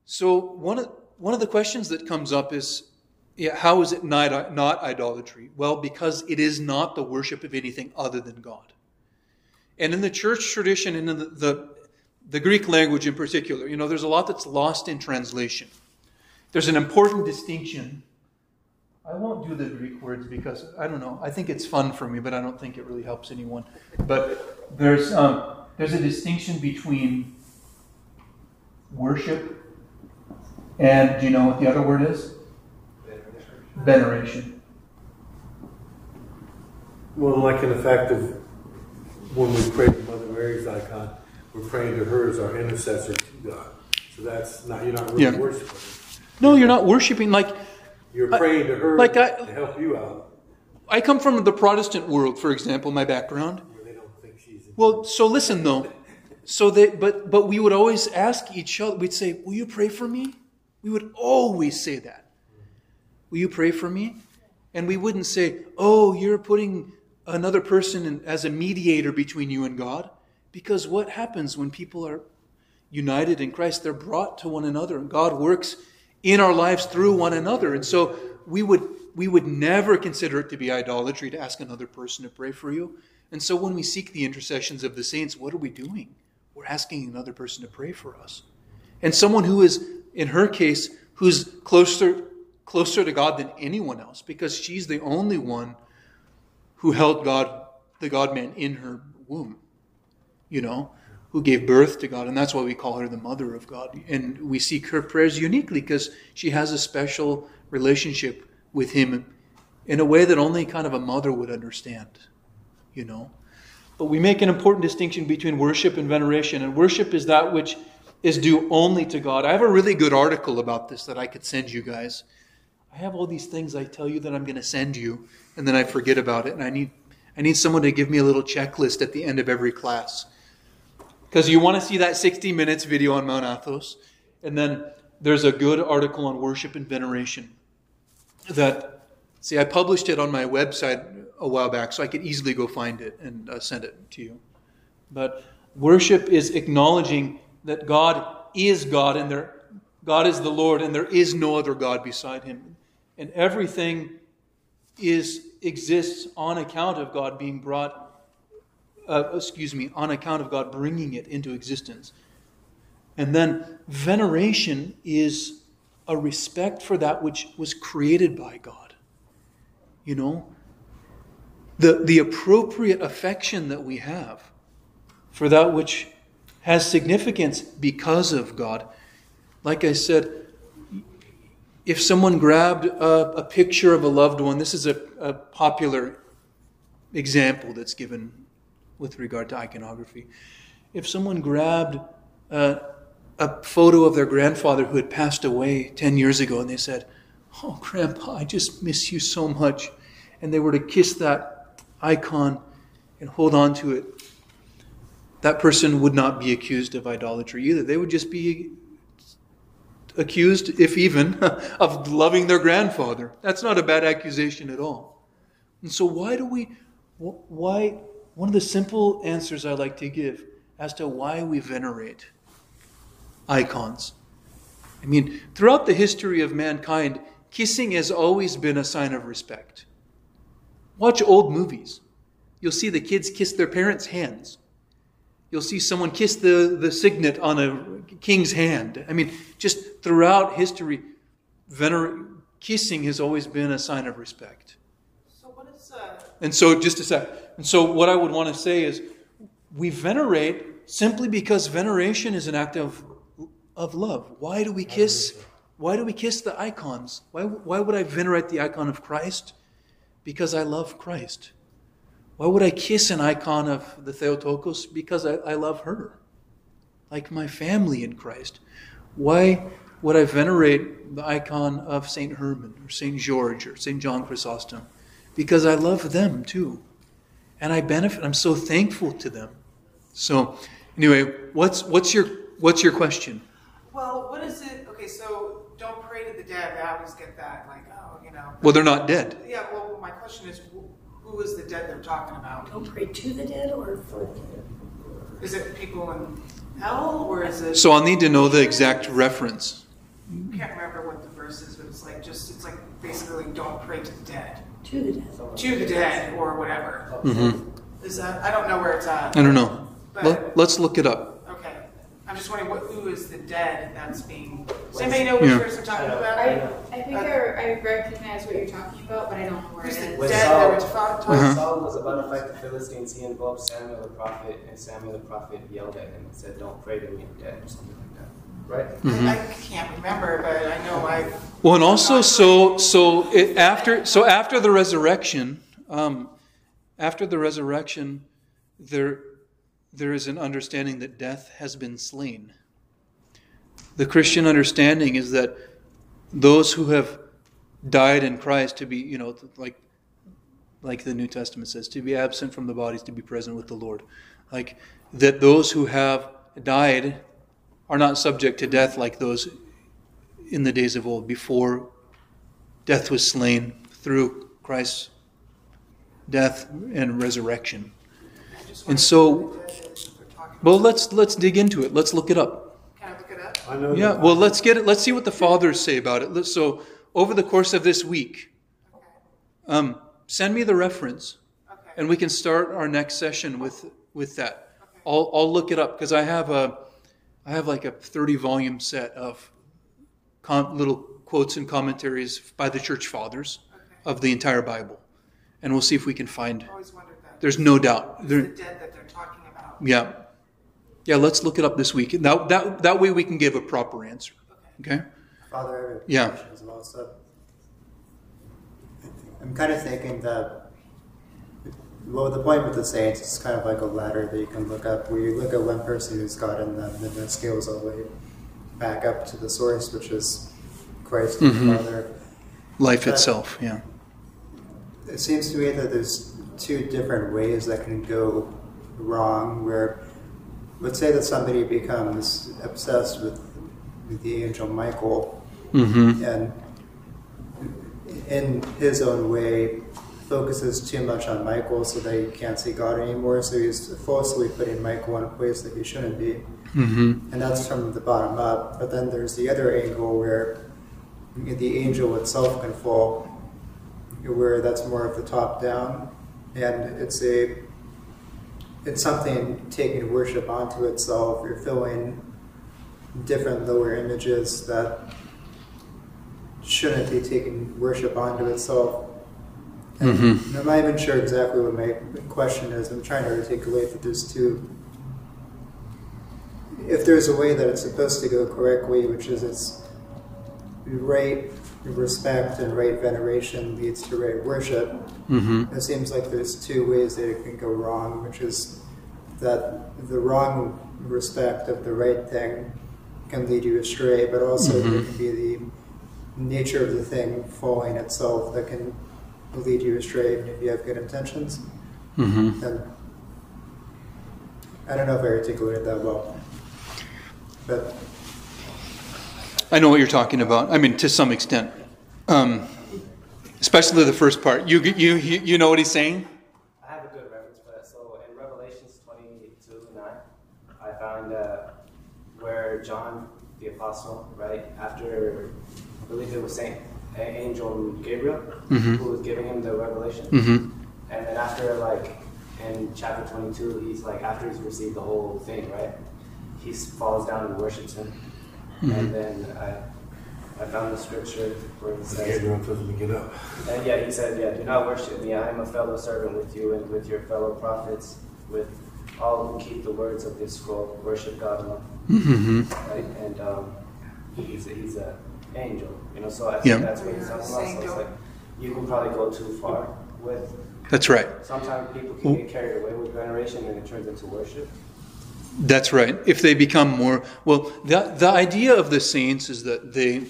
A: so one of one of the questions that comes up is, yeah, how is it not, not idolatry? Well, because it is not the worship of anything other than God. And in the church tradition, and in the, the, the Greek language in particular, you know, there's a lot that's lost in translation. There's an important distinction I won't do the Greek words because I don't know. I think it's fun for me, but I don't think it really helps anyone. But there's um, there's a distinction between worship and do you know what the other word is? Veneration.
C: Well, like in the fact of when we pray to Mother Mary's icon, we're praying to her as our intercessor to God. So that's not you're not really yeah. worshiping.
A: No, you're not worshiping like
C: you're praying to her like I, to help you out.
A: I come from the Protestant world, for example, my background.
C: They don't think she's
A: well, so listen though. So they, but but we would always ask each other. We'd say, "Will you pray for me?" We would always say that. Will you pray for me? And we wouldn't say, "Oh, you're putting another person as a mediator between you and God," because what happens when people are united in Christ? They're brought to one another, and God works in our lives through one another. And so we would we would never consider it to be idolatry to ask another person to pray for you. And so when we seek the intercessions of the saints, what are we doing? We're asking another person to pray for us. And someone who is, in her case, who's closer closer to God than anyone else, because she's the only one who held God, the God man, in her womb. You know? who gave birth to God, and that's why we call her the Mother of God. And we seek her prayers uniquely because she has a special relationship with Him in a way that only kind of a mother would understand, you know. But we make an important distinction between worship and veneration, and worship is that which is due only to God. I have a really good article about this that I could send you guys. I have all these things I tell you that I'm going to send you, and then I forget about it, and I need I need someone to give me a little checklist at the end of every class because you want to see that 60 minutes video on Mount Athos. And then there's a good article on worship and veneration that, see, I published it on my website a while back, so I could easily go find it and uh, send it to you. But worship is acknowledging that God is God and there God is the Lord and there is no other God beside him. And everything is exists on account of God being brought uh, excuse me, on account of God bringing it into existence. And then veneration is a respect for that which was created by God. You know, the, the appropriate affection that we have for that which has significance because of God. Like I said, if someone grabbed a, a picture of a loved one, this is a, a popular example that's given with regard to iconography. If someone grabbed a, a photo of their grandfather who had passed away 10 years ago and they said, Oh, Grandpa, I just miss you so much, and they were to kiss that icon and hold on to it, that person would not be accused of idolatry either. They would just be accused, if even, of loving their grandfather. That's not a bad accusation at all. And so, why do we, why, one of the simple answers I like to give as to why we venerate icons. I mean, throughout the history of mankind, kissing has always been a sign of respect. Watch old movies. You'll see the kids kiss their parents' hands. You'll see someone kiss the, the signet on a king's hand. I mean, just throughout history, vener- kissing has always been a sign of respect.
H: So what is uh,
A: And so, just a sec. And so, what I would want to say is, we venerate simply because veneration is an act of, of love. Why do we kiss? Why do we kiss the icons? Why, why would I venerate the icon of Christ? Because I love Christ. Why would I kiss an icon of the Theotokos? Because I, I love her, like my family in Christ. Why would I venerate the icon of St. Herman or St. George or St. John Chrysostom? Because I love them too. And I benefit, I'm so thankful to them. So, anyway, what's, what's, your, what's your question?
H: well, what is it? Okay, so don't pray to the dead. I always get that, like, oh, you know.
A: Well, they're not dead.
H: Yeah. Well, my question is, who- who is the dead they're talking about?
B: Don't pray to the dead or for the dead.
H: Is it people in hell, or is it?
A: So I'll need to know the exact reference.
H: I can't remember what the verse is, but it's like just it's like basically don't pray to the dead,
B: To the dead.
H: to the dead, or whatever.
A: Mm-hmm.
H: Is that I don't know where it's at.
A: I don't know. Let, let's look it up.
H: Okay, I'm just wondering what who is the dead that's being. Does anybody know which
A: Yeah.
H: verse they're talking about?
I: I, I think I, I recognize what you're talking about, but I don't know where it
H: Who's the
I: is.
D: When
H: dead
D: Saul-
H: that we're talking
A: Uh-huh.
D: When Saul was about to fight the Philistines, he invoked Samuel the prophet, and Samuel the prophet yelled at him and said, Don't pray to me, I'm dead, or something like that. Right?
A: Mm-hmm.
H: I can't remember, but I know I.
A: Well, and also, so so it, after so after the resurrection, um, after the resurrection, there there is an understanding that death has been slain. The Christian understanding is that those who have died in Christ to be, you know, like like the New Testament says, to be absent from the bodies, to be present with the Lord, like that those who have died are not subject to death like those in the days of old, before death was slain through Christ's death and resurrection. And so- Well, let's let's dig into it. Let's look it up.
H: Can I look it up?
C: I know.
A: Yeah. Well, let's get it. Let's see what the fathers say about it. So, over the course of this week,
H: Okay.
A: um, send me the reference,
H: Okay.
A: and we can start our next session with with that. I'll I'll look it up because I have a I have like a thirty volume set of com- little quotes and commentaries by the church fathers
H: Okay.
A: of the entire Bible, and we'll see if we can find.
H: I always wondered that.
A: There's no doubt.
H: Who's
A: There,
H: the dead that they're talking about?
A: yeah, yeah. Let's look it up this week. That that that way we can give a proper answer. Okay.
G: Father, I have a
A: Yeah.
G: as well. So I'm kind of thinking that, well, the point with the saints is kind of like a ladder that you can look up, where you look at one person who's gotten them, and then it scales all the way back up to the source, which is Christ and
A: Mhm.
G: the Father.
A: Life
G: But-
A: itself. Yeah.
G: It seems to me that there's two different ways that can go wrong. Where, let's say that somebody becomes obsessed with, with the angel Michael,
A: Mm-hmm.
G: and in his own way focuses too much on Michael so that he can't see God anymore. So he's falsely putting Michael in a place that he shouldn't be.
A: Mm-hmm.
G: And that's from the bottom up. But then there's the other angle where the angel itself can fall, where that's more of the top down. And it's a it's something taking worship onto itself. You're filling different lower images that shouldn't be taking worship onto itself. And
A: Mhm.
G: I'm not even sure exactly what my question is. I'm trying to articulate that there's two. If there's a way that it's supposed to go correctly, which is it's right respect and right veneration leads to right worship,
A: Mm-hmm.
G: it seems like there's two ways that it can go wrong, which is that the wrong respect of the right thing can lead you astray, but also
A: Mhm.
G: there can be the nature of the thing falling itself that can lead you astray even if you have good intentions.
A: Mm-hmm.
G: And I don't know if I articulated that well, but
A: I know what you're talking about. I mean, to some extent, um, especially the first part. You you you know what he's saying?
D: I have a good reference for that. So in Revelations 22 9, I found uh, where John the Apostle, right, after, I believe it was Saint Angel Gabriel,
A: Mhm.
D: who was giving him the revelation.
A: Mm-hmm.
D: And then after, like, in chapter 22, he's like, after he's received the whole thing, right, he falls down and worships him.
A: Mhm.
D: And then I, I found the scripture where it says,
C: Gabriel tells him to get up.
D: and yeah, he said, yeah, do not worship me. I am a fellow servant with you and with your fellow prophets, with all who keep the words of this scroll. Worship God alone.
A: Mm-hmm.
D: Right? And um, he's a, he's a angel, you know. So I think
A: Yeah.
D: that's what he's talking about. So it's like you can probably go too far with.
A: That's right.
D: Sometimes people can get carried away with veneration and it turns into worship.
A: That's right. If they become more well, the the idea of the saints is that they,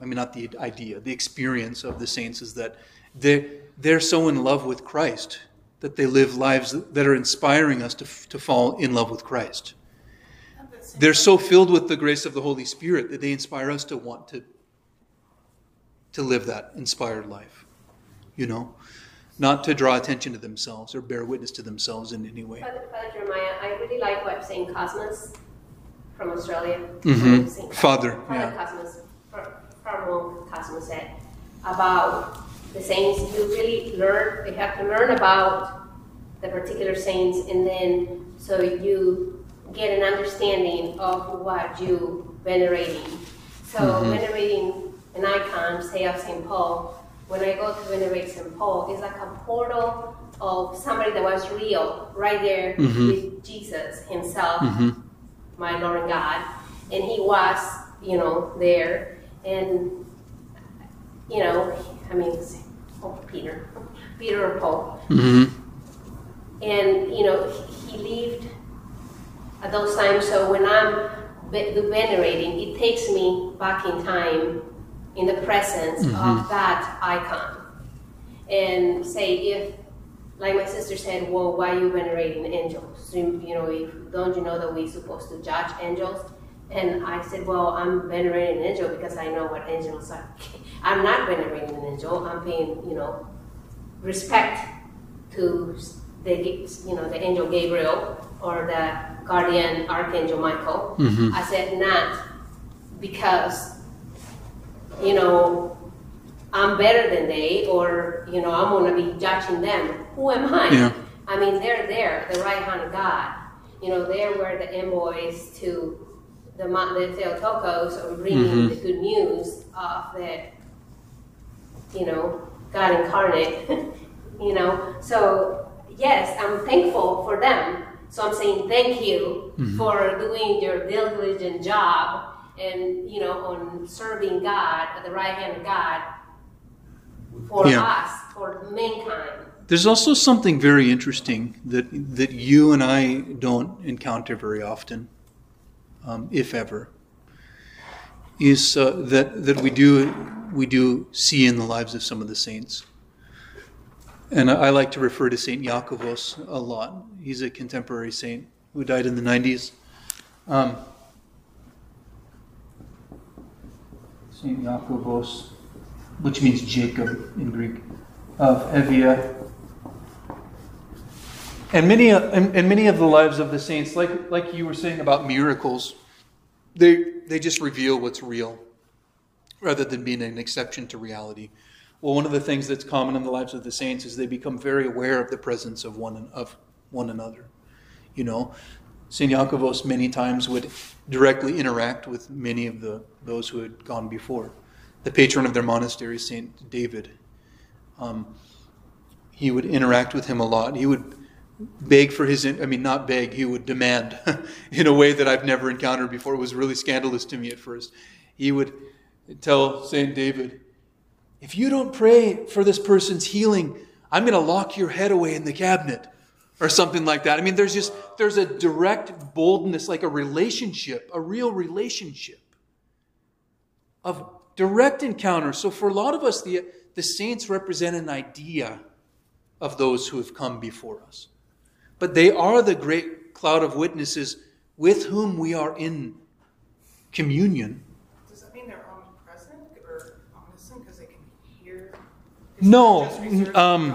A: I mean, not the idea, the experience of the saints is that they they're so in love with Christ that they live lives that are inspiring us to to fall in love with Christ. They're so filled with the grace of the Holy Spirit that they inspire us to want to to live that inspired life. You know, not to draw attention to themselves or bear witness to themselves in any way.
F: Father, Father Jeremiah, I really like what Saint Cosmos from Australia.
A: Mhm.
F: Saint
A: Father,
F: Father
A: yeah.
F: Cosmos, Father Cosmos said about the saints. You really learn. You have to learn about the particular saints, and then so you get an understanding of what you venerating. So
A: Mhm.
F: venerating an icon, say of Saint Paul. When I go to venerate Saint Paul, it's like a portal of somebody that was real, right there
A: Mhm.
F: with Jesus Himself
A: hmm
F: my Lord and God, and he was, you know, there, and you know, I mean, oh, Peter, Peter or Paul,
A: hmm
F: and you know, he lived at those times. So when I'm ve- venerating, it takes me back in time, in the presence
A: Mhm.
F: of that icon, and say if. Like my sister said, well, why are you venerating angels? You you know, if, don't you know that we're supposed to judge angels? And I said, well, I'm venerating an angel because I know what angels are. I'm not venerating an angel. I'm paying, you know, respect to the, you know, the angel Gabriel or the guardian archangel Michael.
A: Mhm.
F: I said not because, you know, I'm better than they or, you know, I'm going to be judging them. Who am I?
A: Yeah.
F: I mean, they're there, the right hand of God. You know, they were the envoys to the, the Theotokos of bringing
A: Mhm.
F: the good news of the, you know, God incarnate. you know, so yes, I'm thankful for them. So I'm saying thank you
A: Mhm.
F: for doing your diligent job and you know on serving God at the right hand of God for
A: Yeah.
F: us, for mankind.
A: There's also something very interesting that that you and I don't encounter very often, um, if ever, is uh, that that we do we do see in the lives of some of the saints. And I, I like to refer to Saint Iakovos a lot. He's a contemporary saint who died in the 90s. Um, Saint Iakovos, which means Jacob in Greek, of Evia And many, and, and many of the lives of the saints, like, like you were saying about miracles, they, they just reveal what's real rather than being an exception to reality. Well, one of the things that's common in the lives of the saints is they become very aware of the presence of one, of one another. You know, St. Iakovos many times would directly interact with many of the, those who had gone before. The patron of their monastery, St. David, um, he would interact with him a lot. He would beg for his, I mean, not beg, he would demand in a way that I've never encountered before. It was really scandalous to me at first. He would tell St. David, if you don't pray for this person's healing, I'm going to lock your head away in the cabinet or something like that. I mean, there's just, there's a direct boldness, like a relationship, a real relationship of direct encounter. So for a lot of us, the, the saints represent an idea of those who have come before us. But they are the great cloud of witnesses with whom we are in communion.
H: Does that mean they're omnipresent or omniscient because they can hear?
A: No, um,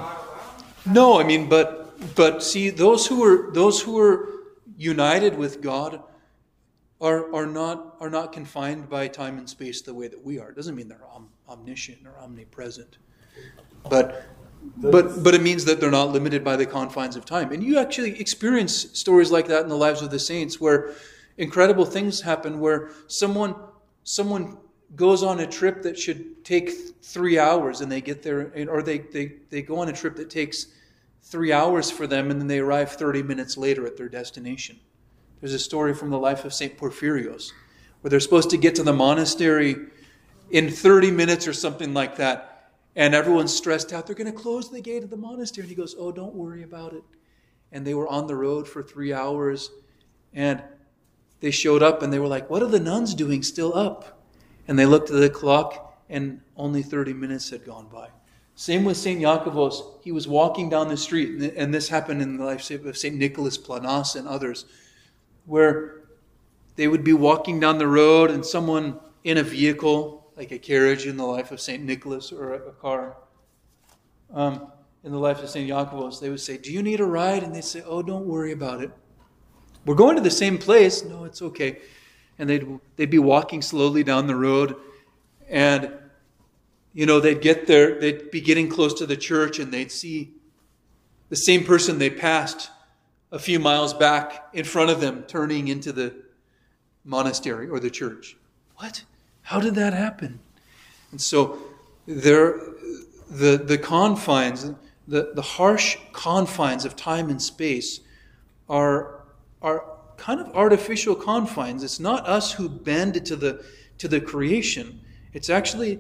A: no. I mean, but but see, those who are those who are united with God are are not are not confined by time and space the way that we are. It doesn't mean they're om- omniscient or omnipresent, but but but it means that they're not limited by the confines of time. And you actually experience stories like that in the lives of the saints, where incredible things happen, where someone someone goes on a trip that should take three hours, and they get there, or they they they go on a trip that takes three hours for them, and then they arrive 30 minutes later at their destination. There's a story from the life of St. Porphyrios where they're supposed to get to the monastery in 30 minutes or something like that. And everyone's stressed out. They're going to close the gate of the monastery. And he goes, Oh, don't worry about it. And they were on the road for three hours. And they showed up and they were like, What are the nuns doing still up? And they looked at the clock and only 30 minutes had gone by. Same with St. Iakovos. He was walking down the street, and this happened in the life of St. Nicholas Planas and others, where they would be walking down the road and someone in a vehicle, like a carriage in the life of St. Nicholas or a car, um, in the life of St. Iakovos, they would say, Do you need a ride? And they'd say, Oh, don't worry about it. We're going to the same place. No, it's okay. And they'd, they'd be walking slowly down the road, and you know, they'd get there, they'd be getting close to the church and they'd see the same person they passed a few miles back in front of them turning into the monastery or the church. What? How did that happen? And so there the the confines, the, the harsh confines of time and space are are kind of artificial confines. It's not us who bend to the to the creation. It's actually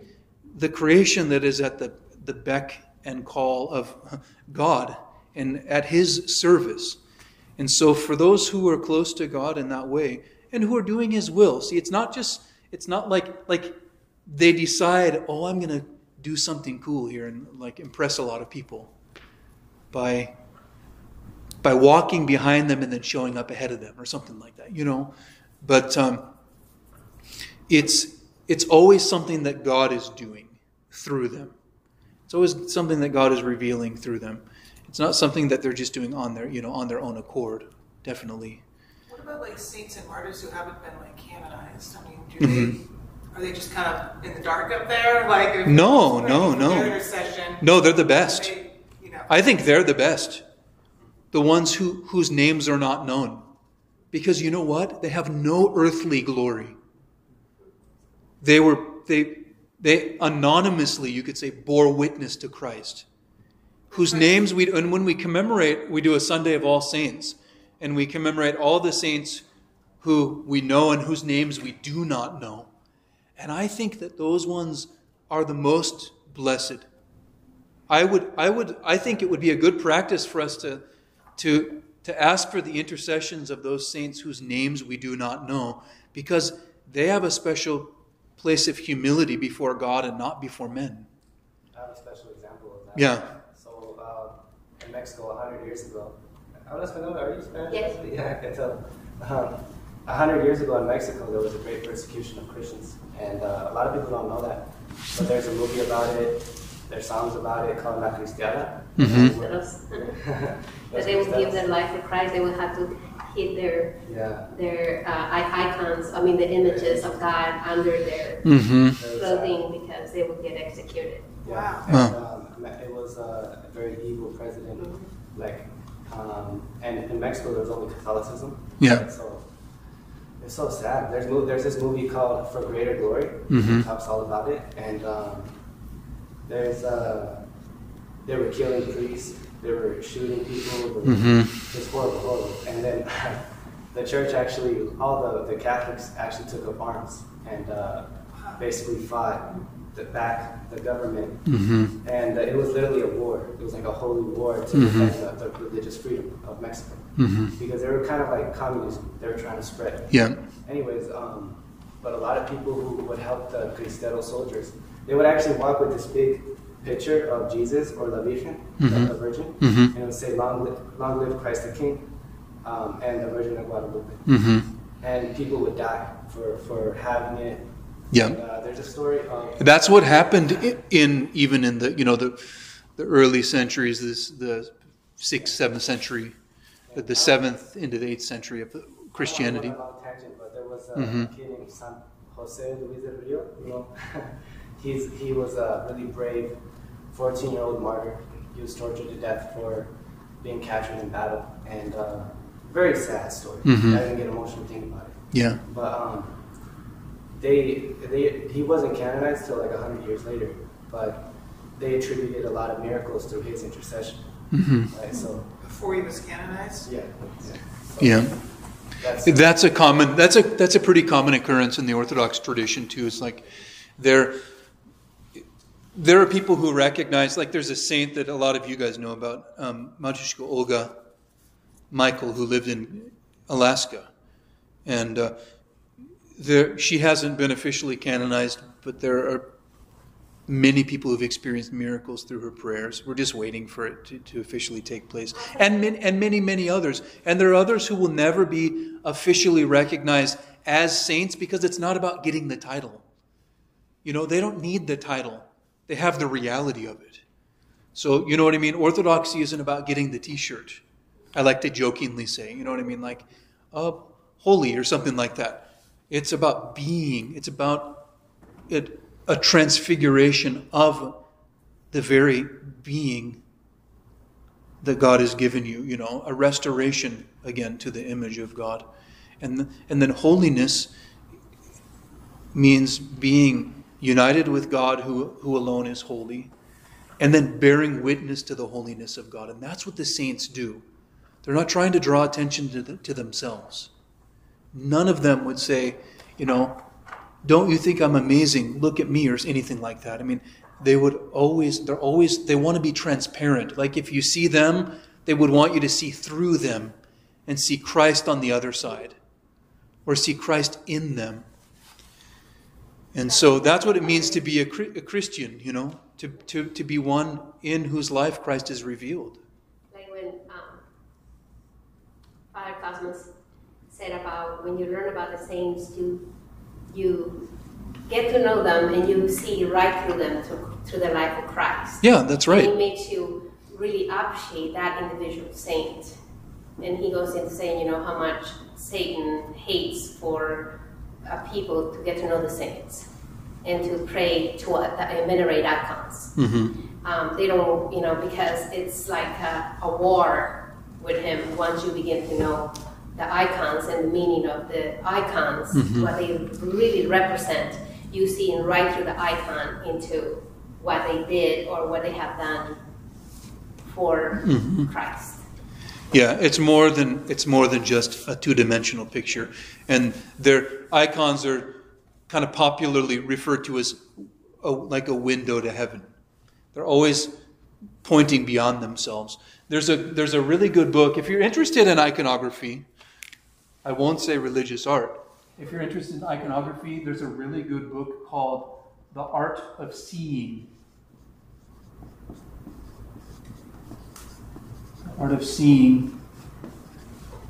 A: the creation that is at the, the beck and call of God and at His service. And so, for those who are close to God in that way and who are doing His will, see, it's not just, it's not like, like they decide, oh, I'm going to do something cool here and like impress a lot of people by by walking behind them and then showing up ahead of them or something like that, you know. But um, it's it's always something that God is doing through them. It's always something that God is revealing through them. It's not something that they're just doing on their, you know, on their own accord. Definitely.
H: What about like saints and martyrs who haven't been like canonized? I mean, do mm-hmm. they are they just kind of in the dark up there? Like
A: no, no, no. No, they're the best. They, you know, I think they're the best. The ones who whose names are not known, because you know what? They have no earthly glory. They were they they anonymously, you could say, bore witness to Christ, whose names we and when we commemorate, we do a Sunday of All Saints, and we commemorate all the saints who we know and whose names we do not know. And I think that those ones are the most blessed. I would, I would, I think it would be a good practice for us to, to, to ask for the intercessions of those saints whose names we do not know, because they have a special place of humility before God and not before men.
D: I have a special example of that.
A: Yeah.
D: So uh, in Mexico, 100 years ago, Habla español? Are you Spanish?
F: Yes.
D: Yeah, I can tell. Um, 100 years ago in Mexico, there was a great persecution of Christians. And uh, a lot of people don't know that. But there's a movie about it, there's songs about it called La Cristiada.
F: Mhm. But they would give their life for Christ. They would have to hid their
D: Yeah.
F: their uh, icons. I mean, the images of God under their
A: Mm-hmm.
F: clothing because they would get executed.
H: Wow.
D: And, um, it was a very evil president. Like, um, and in Mexico, there was only Catholicism.
A: Yeah.
D: So it's so sad. There's mo- there's this movie called For Greater Glory.
A: Mhm.
D: It talks all about it, and um, there's uh, they were killing priests. They were shooting people.
A: Mhm.
D: It's horrible, horrible. And then the church actually, all the, the Catholics actually took up arms and uh, basically fought the back the government.
A: Mm-hmm.
D: And uh, it was literally a war. It was like a holy war to
A: Mhm.
D: defend the, the religious freedom of Mexico.
A: Mhm.
D: Because they were kind of like communism. They were trying to spread.
A: Yeah.
D: Anyways, um, but a lot of people who would help the Cristero soldiers, they would actually walk with this big picture of Jesus or La Virgen,
A: Mhm.
D: the, the Virgin,
A: Mhm.
D: and it would say, "Long live, long live Christ the King," um, and the Virgin of Guadalupe.
A: Mm-hmm.
D: And people would die for, for having it.
A: Yeah.
D: And, uh, there's a story of
A: That's what happened i- in even in the you know the the early centuries, this the sixth, seventh century, the, the seventh into the eighth century of the Christianity.
D: I don't wanna go on a tangent, but there was a
A: Mhm.
D: kid named San Jose Luis del Rio. You know, he's he was a really brave 14 year old martyr. He was tortured to death for being captured in battle, and uh, very sad story.
A: Mhm.
D: I didn't get emotional thinking about it.
A: Yeah.
D: But um, they they he wasn't canonized till like 100 years later, but they attributed a lot of miracles through his intercession.
A: Mhm.
D: Right, so
H: Before he was canonized?
D: yeah, yeah. So
A: Yeah.
D: That's,
A: That's a common. That's a that's a pretty common occurrence in the Orthodox tradition too. It's like there there are people who recognize. Like there's a saint that a lot of you guys know about, um, Matushka Olga Michael, who lived in Alaska, and uh, there she hasn't been officially canonized, but there are many people who've experienced miracles through her prayers. We're just waiting for it to, to officially take place. And, min, and many, many others. And there are others who will never be officially recognized as saints because it's not about getting the title. You know, they don't need the title, they have the reality of it. So, you know what I mean? Orthodoxy isn't about getting the t shirt. I like to jokingly say, you know what I mean? Like, uh, holy or something like that. It's about being, it's about it, a transfiguration of the very being that God has given you, you know, a restoration again to the image of God. And, and then holiness means being united with God who, who alone is holy, and then bearing witness to the holiness of God. And that's what the saints do. They're not trying to draw attention to, the, to themselves. None of them would say, you know, don't you think I'm amazing? Look at me, or anything like that. I mean, they would always, they're always, they want to be transparent. Like if you see them, they would want you to see through them and see Christ on the other side, or see Christ in them. And so that's what it means to be a, a Christian, you know, to, to, to be one in whose life Christ is revealed.
F: Like when um, Father Cosmos said about when you learn about the saints, you you get to know them and you see right through them to, through the life of Christ.
A: Yeah, that's right.
F: And it makes you really appreciate that individual saint. And he goes into saying, you know, how much Satan hates for uh, people to get to know the saints and to pray to uh, venerate icons.
A: Mm-hmm.
F: Um, they don't, you know, because it's like a, a war with him once you begin to know the icons and the meaning of the icons,
A: Mhm.
F: what they really represent. You see in right through the icon into what they did or what they have done for
A: Mhm.
F: Christ.
A: Yeah, it's more than it's more than just a two-dimensional picture, and their icons are kind of popularly referred to as a, like a window to heaven. They're always pointing beyond themselves. There's a there's a really good book if you're interested in iconography. I won't say religious art. If you're interested in iconography, there's a really good book called The Art of Seeing. Art of Seeing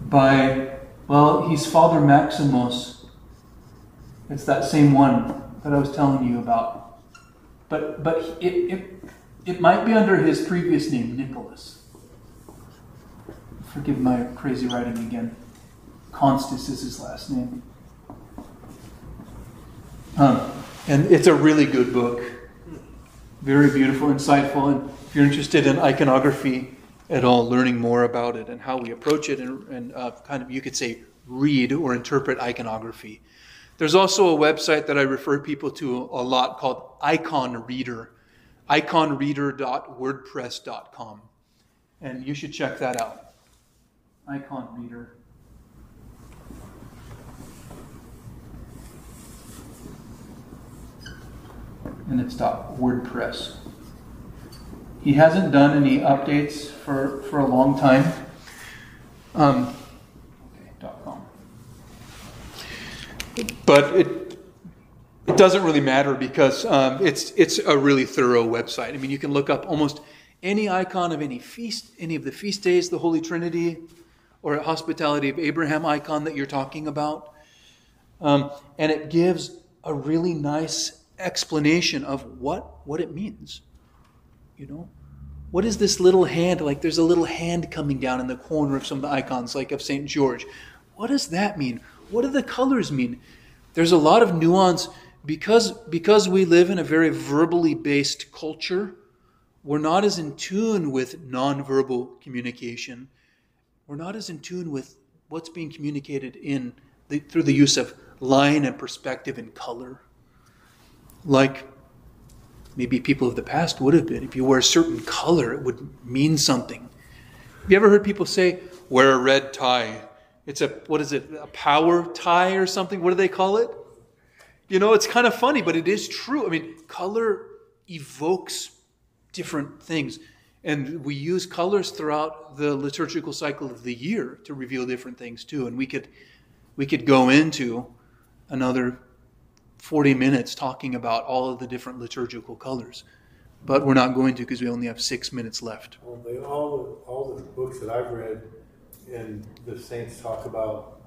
A: by, well, he's Father Maximus. It's that same one that I was telling you about. But, but it, it, It might be under his previous name, Nicholas. Forgive my crazy writing again. Constas is his last name. Um, and it's a really good book. Very beautiful, insightful. And if you're interested in iconography at all, learning more about it and how we approach it, and, and uh, kind of, you could say, read or interpret iconography. There's also a website that I refer people to a lot called Icon Reader, iconreader.wordpress.com. And you should check that out. Icon Reader. And it's .wordpress. He hasn't done any updates for, for a long time. Um, okay, .com. But it, it doesn't really matter because um, it's, it's a really thorough website. I mean, you can look up almost any icon of any feast, any of the feast days, the Holy Trinity, or a hospitality of Abraham icon that you're talking about. Um, and it gives a really nice explanation of what, what it means. You know? What is this little hand? Like there's a little hand coming down in the corner of some of the icons, like of St. George. What does that mean? What do the colors mean? There's a lot of nuance because, because we live in a very verbally based culture. We're not as in tune with nonverbal communication. We're not as in tune with what's being communicated in the, through the use of line and perspective and color. Like maybe people of the past would have been. If you wear a certain color, it would mean something. Have you ever heard people say, wear a red tie? It's a, what is it, a power tie or something? What do they call it? You know, it's kind of funny, but it is true. I mean, color evokes different things. And we use colors throughout the liturgical cycle of the year to reveal different things too. And we could, we could go into another 40 minutes talking about all of the different liturgical colors. But we're not going to because we only have six minutes left.
C: Well, they, all, the, all the books that I've read and the saints talk about,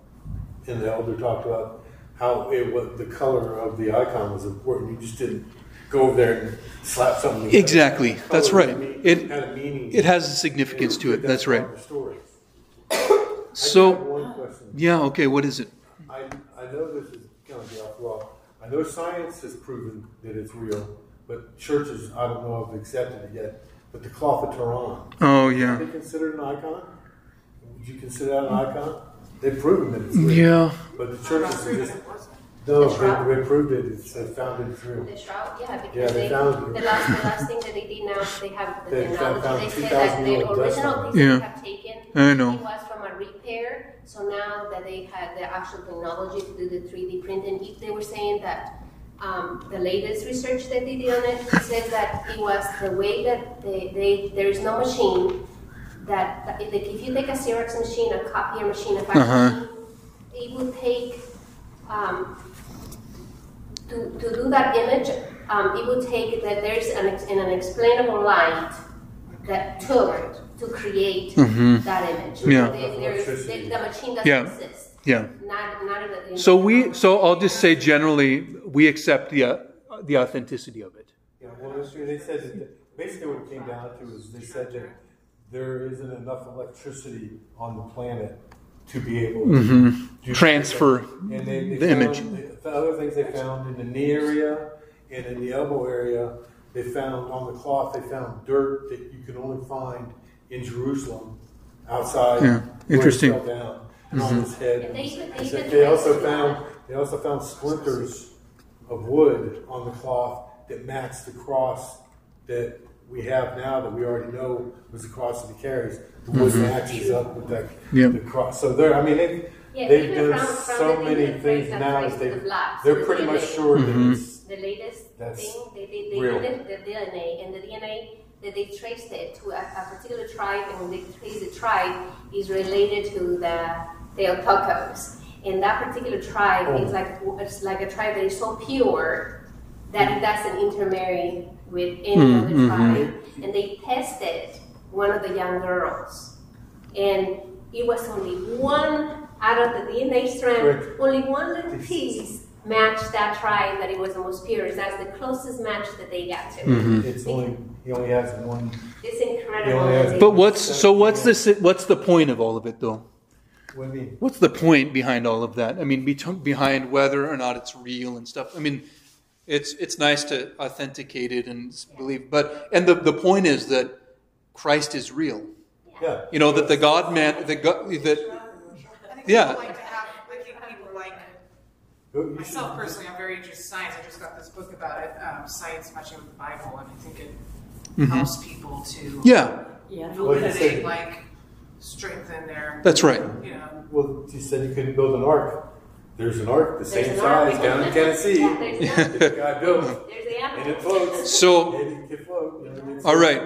C: and the elder talked about how it was, the color of the icon was important. You just didn't go over there and slap something.
A: Exactly. That's right.
C: Mean,
A: it
C: had a meaning.
A: It has a significance to it. That's right.
C: Story.
A: So,
C: one question.
A: yeah, okay, what is it?
C: I, I know this is going to be off wall. I know science has proven that it's real, but churches, I don't know if have accepted it yet. But the cloth of Turin.
A: Oh,
C: are
A: yeah.
C: they considered an icon? Would you consider that an icon? They've proven that it's real.
A: Yeah.
C: But the churches are just. No,
F: the
C: they, they proved it, it's, they found it true.
F: The shroud, yeah, because
C: Yeah, they
F: they,
C: found
F: the last, the last thing that they did now, they have the
C: They found-
F: technology.
C: found
F: They said that the
C: year old dust
F: original
C: on
F: piece
A: Yeah.
F: they have taken,
A: I know.
F: was from a repair. So now that they had the actual technology to do the 3D printing, if they were saying that um, the latest research that they did on it says that it was the way that they, they there is no machine that, that if, if you take a Xerox machine, a copier machine, a fax
A: Uh-huh.
F: machine, it would take um, to, to do that image, um, it would take that there's an, an unexplainable light that took to create that image.
A: Mm-hmm. Yeah.
F: There- there is- the, the machine doesn't
A: Yeah.
F: exist.
A: Yeah.
F: Not, not even,
A: So we, so I'll just say generally, we accept the, uh, the authenticity of it.
C: Yeah, well. They said that basically what it came down to is they said that there isn't enough electricity on the planet to be able to
A: Mm-hmm. Transfer
C: And they, they
A: the
C: found,
A: image.
C: The, the other things they found in the knee area and in the elbow area, they found on the cloth they found dirt that you can only find in Jerusalem, outside.
A: Yeah, interesting. Mm-hmm.
C: fell down, and on his head.
F: And they they
C: they also found they also found splinters of wood on the cloth that matched the cross that we have now that we already know was the cross that he carries. The wood matches up with that
A: Mm-hmm. Yeah.
C: the cross. So they're I mean they've
F: Yeah,
C: they've done
F: from- from
C: so
F: the
C: many
F: things that
C: things
F: trace-
C: now
F: that
C: that they they're
F: the
C: pretty much sure
A: Mm-hmm.
C: that it's
F: the latest
C: That's
F: thing, they, they, they
C: real.
F: did the DNA, and the DNA that they traced it to a, a particular tribe, and when they trace the tribe, is related to the Theotokos. And that particular tribe
C: Oh.
F: is like it's like a tribe that is so pure that it doesn't intermarry with any
A: Mm,
F: other
A: mhm.
F: tribe. And they tested one of the young girls, and it was only one out of the DNA strand,
C: Correct.
F: only one little piece matched that tribe that it was the most pure. That's the closest match that they got to.
A: Mm-hmm.
C: It's only, he only has one.
F: It's incredible.
C: only
A: But what's so? What's the what's the point of all of it, though?
C: What do you mean?
A: What's the point behind all of that? I mean, behind whether or not it's real and stuff. I mean, it's it's nice to authenticate it and believe, but and the the point is that Christ is real.
C: Yeah.
A: You know that the God man, the God that
H: I think
A: Yeah.
H: like to have, I people like, myself personally, I'm very interested in science. I just got this book about it, um, Science Matching with the Bible, and I think it helps people to
A: Mm-hmm. yeah,
B: Yeah.
C: Like I said-
H: validate, like, strengthen their,
A: that's right.
H: you know,
C: Well, you said you couldn't build an ark. There's an ark the
F: There's
C: same size down in Tennessee.
F: Yeah, there's
C: the guy built
F: There's the
C: and it floats.
A: So
C: Maybe it can float. you know what
A: all right,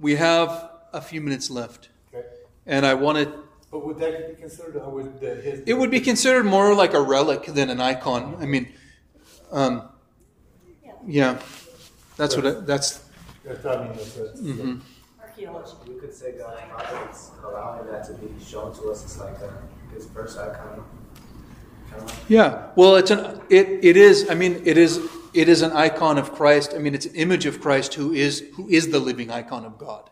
A: we have a few minutes left,
C: Okay.
A: and I want to.
C: But would that be considered, or would the, his?
A: It would be considered more like a relic than an icon. I mean, um, yeah, that's what I, that's.
C: That's, I mean, that's, that's,
A: mhm.
B: Archaeology.
D: You could say God's providence, allowing that to be shown to us. It's like a, his first icon. Kind of like
A: Yeah, well, it's an it it is. I mean, it is it is an icon of Christ. I mean, it's an image of Christ who is who is the living icon of God.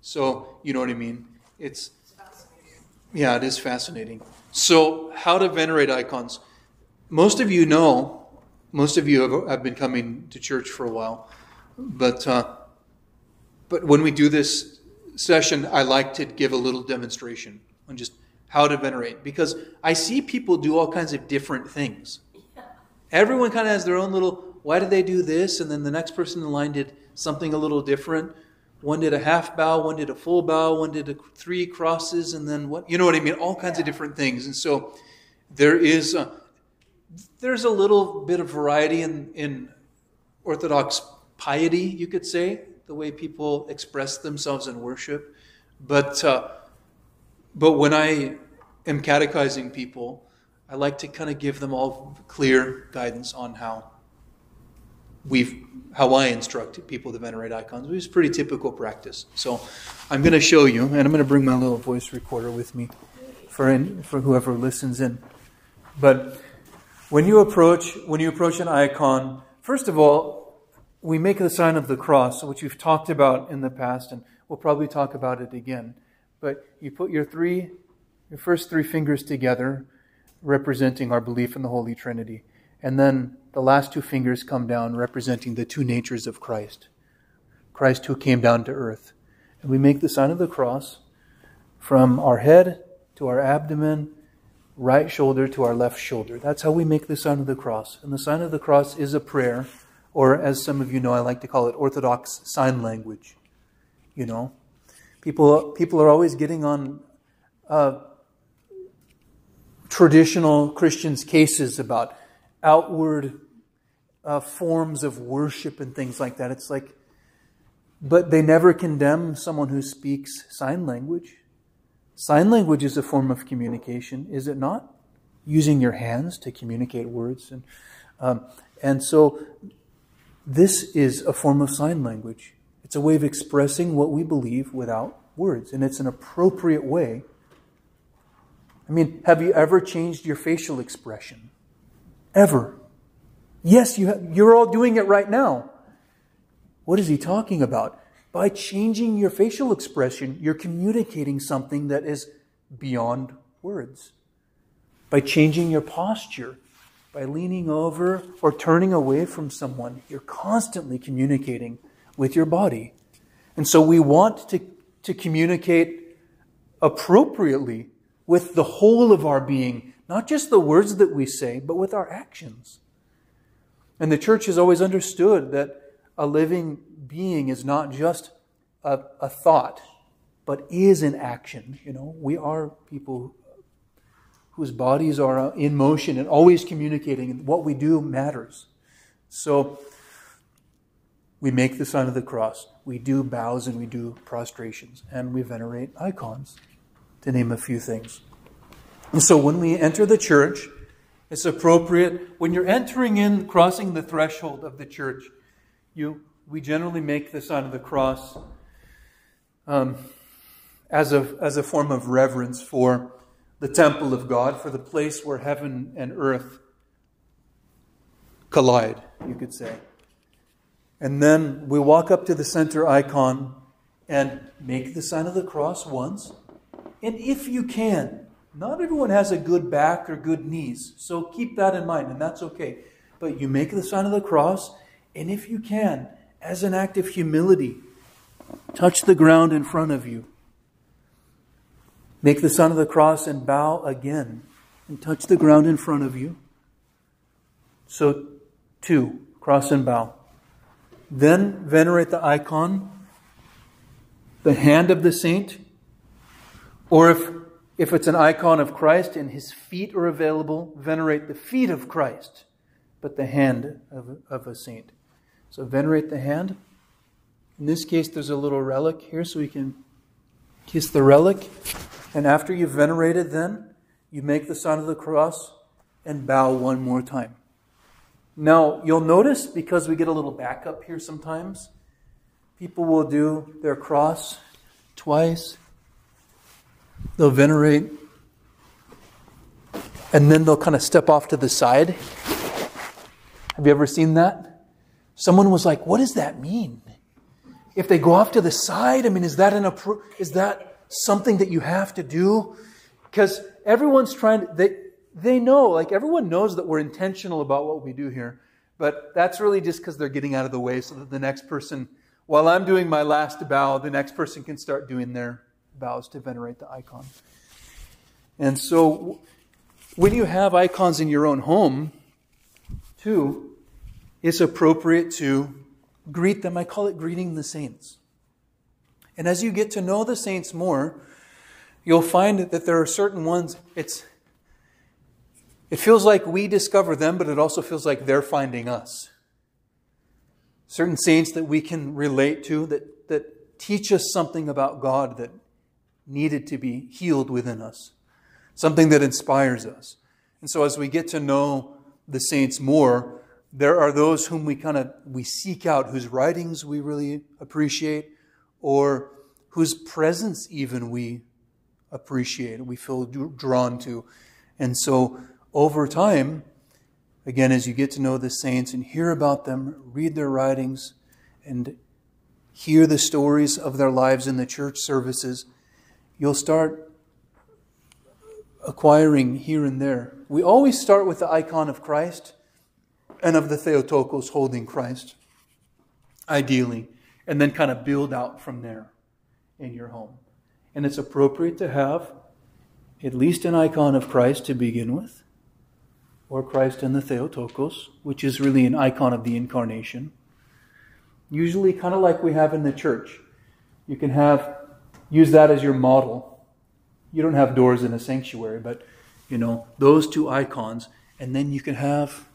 A: So you know what I mean. It's yeah, it is fascinating. So how to venerate icons? Most of you know. Most of you have, have been coming to church for a while, but uh, but when we do this session, I like to give a little demonstration on just how to venerate because I see people do all kinds of different things. Everyone kind of has their own little, why did they do this? And then the next person in line did something a little different. One did a half bow, one did a full bow, one did a, three crosses, and then what? You know what I mean? All kinds of different things. And so there is a, there's a little bit of variety in, in Orthodox piety, you could say, the way people express themselves in worship. But uh, but when I am catechizing people, I like to kind of give them all clear guidance on how we've how I instruct people to venerate icons, is pretty typical practice. So I'm going to show you, and I'm going to bring my little voice recorder with me for in, for whoever listens in. But when you approach when you approach an icon, first of all, we make the sign of the cross, which we've talked about in the past, and we'll probably talk about it again. But you put your three, your first three fingers together, representing our belief in the Holy Trinity, and then the last two fingers come down, representing the two natures of Christ, Christ who came down to earth, and we make the sign of the cross from our head to our abdomen, right shoulder to our left shoulder. That's how we make the sign of the cross. And the sign of the cross is a prayer, or as some of you know, I like to call it Orthodox sign language. You know, people people are always getting on uh, traditional Christians' cases about outward uh, forms of worship and things like that. It's like, but they never condemn someone who speaks sign language. Sign language is a form of communication, is it not? Using your hands to communicate words, and um, and so this is a form of sign language. It's a way of expressing what we believe without words, and it's an appropriate way. I mean, have you ever changed your facial expression? Ever? Yes, you have, you're all doing it right now. What is he talking about? By changing your facial expression, you're communicating something that is beyond words. By changing your posture, by leaning over or turning away from someone, you're constantly communicating with your body. And so we want to, to communicate appropriately with the whole of our being, not just the words that we say, but with our actions. And the church has always understood that a living being is not just a, a thought, but is an action. You know, we are people whose bodies are in motion and always communicating, and what we do matters. So we make the sign of the cross. We do bows and we do prostrations, and we venerate icons, to name a few things. And so when we enter the church, it's appropriate when you're entering in, crossing the threshold of the church. You, we generally make the sign of the cross um, as a as a form of reverence for the temple of God, for the place where heaven and earth collide, you could say. And then we walk up to the center icon and make the sign of the cross once. And if you can, not everyone has a good back or good knees, so keep that in mind, and that's okay. But you make the sign of the cross, and if you can, as an act of humility, touch the ground in front of you. Make the sign of the cross and bow again and touch the ground in front of you. So, two, cross and bow. Then venerate the icon, the hand of the saint, or if, if it's an icon of Christ and his feet are available, venerate the feet of Christ, but the hand of, of a saint. So venerate the hand. In this case, there's a little relic here, so we can kiss the relic. And after you've venerated, then you make the sign of the cross and bow one more time. Now, you'll notice because we get a little backup here sometimes, people will do their cross twice, they'll venerate, and then they'll kind of step off to the side. Have you ever seen that? Someone was like, "What does that mean?" If they go off to the side, I mean, is that an appro- is that something that you have to do? Because everyone's trying to, they, they know, like everyone knows that we're intentional about what we do here, but that's really just because they're getting out of the way so that the next person, while I'm doing my last bow, the next person can start doing their bows to venerate the icon. And so when you have icons in your own home, too, it's appropriate to greet them. I call it greeting the saints. And as you get to know the saints more, you'll find that there are certain ones, it's, it feels like we discover them, but it also feels like they're finding us. Certain saints that we can relate to that, that teach us something about God that needed to be healed within us, something that inspires us. And so as we get to know the saints more, there are those whom we kind of we seek out whose writings we really appreciate or whose presence even we appreciate we feel drawn to. And so over time again as you get to know the saints and hear about them read their writings and hear the stories of their lives in the church services you'll start acquiring here and there. We always start with the icon of christ and of the Theotokos holding Christ, ideally, and then kind of build out from there in your home. And it's appropriate to have at least an icon of Christ to begin with, or Christ and the Theotokos, which is really an icon of the incarnation. Usually, kind of like we have in the church. You can have, use that as your model. You don't have doors in a sanctuary, but, you know, those two icons, and then you can have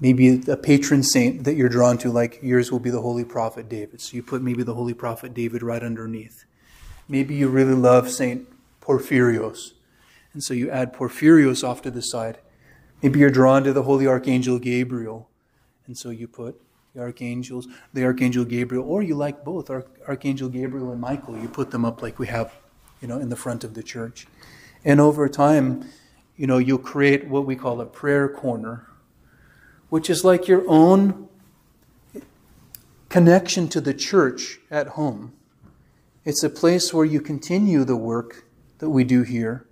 A: maybe a patron saint that you're drawn to, like yours will be the Holy Prophet David. So you put maybe the Holy Prophet David right underneath. Maybe you really love Saint Porphyrios, and so you add Porphyrios off to the side. Maybe you're drawn to the Holy Archangel Gabriel, and so you put the archangels, the Archangel Gabriel, or you like both, Archangel Gabriel and Michael. You put them up like we have, you know, in the front of the church. And over time, you know, you'll create what we call a prayer corner which is like your own connection to the church at home. It's a place where you continue the work that we do here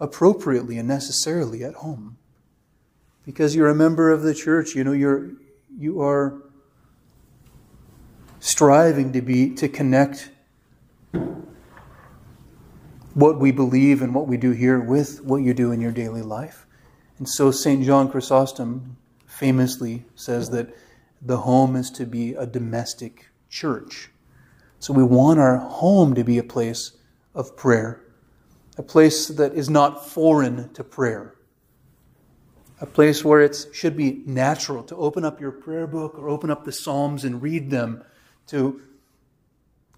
A: appropriately and necessarily at home. Because you're a member of the church, you know, you're, you are striving to be, to connect what we believe and what we do here with what you do in your daily life. And so St. John Chrysostom famously says that the home is to be a domestic church. So we want our home to be a place of prayer, a place that is not foreign to prayer, a place where it should be natural to open up your prayer book or open up the Psalms and read them, to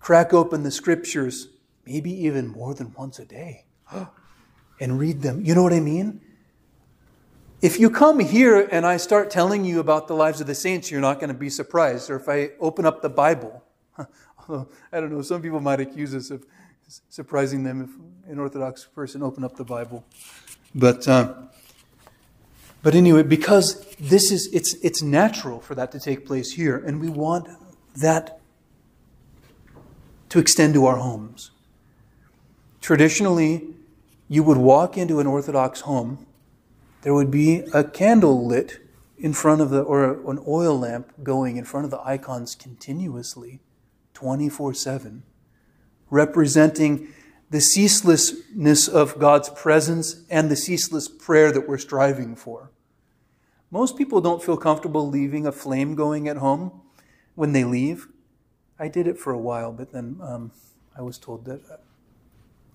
A: crack open the scriptures, maybe even more than once a day, and read them. You know what I mean? If you come here and I start telling you about the lives of the saints, you're not going to be surprised. Or if I open up the Bible, although I don't know, some people might accuse us of surprising them if an Orthodox person opened up the Bible. But uh, But anyway, because this is it's it's natural for that to take place here, and we want that to extend to our homes. Traditionally, you would walk into an Orthodox home, there would be a candle lit in front of the, or an oil lamp going in front of the icons continuously, 24 7, representing the ceaselessness of God's presence and the ceaseless prayer that we're striving for. Most people don't feel comfortable leaving a flame going at home when they leave. I did it for a while, but then um, I was told that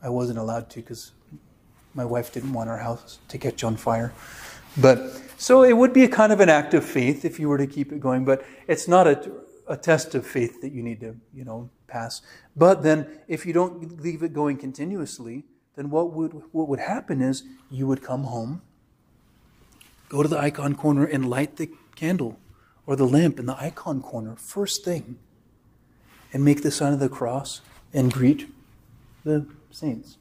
A: I wasn't allowed to because my wife didn't want our house to catch on fire. But so it would be a kind of an act of faith if you were to keep it going, but it's not a, a test of faith that you need to, you know, pass. But then if you don't leave it going continuously, then what would what would happen is you would come home, go to the icon corner and light the candle or the lamp in the icon corner first thing and make the sign of the cross and greet the saints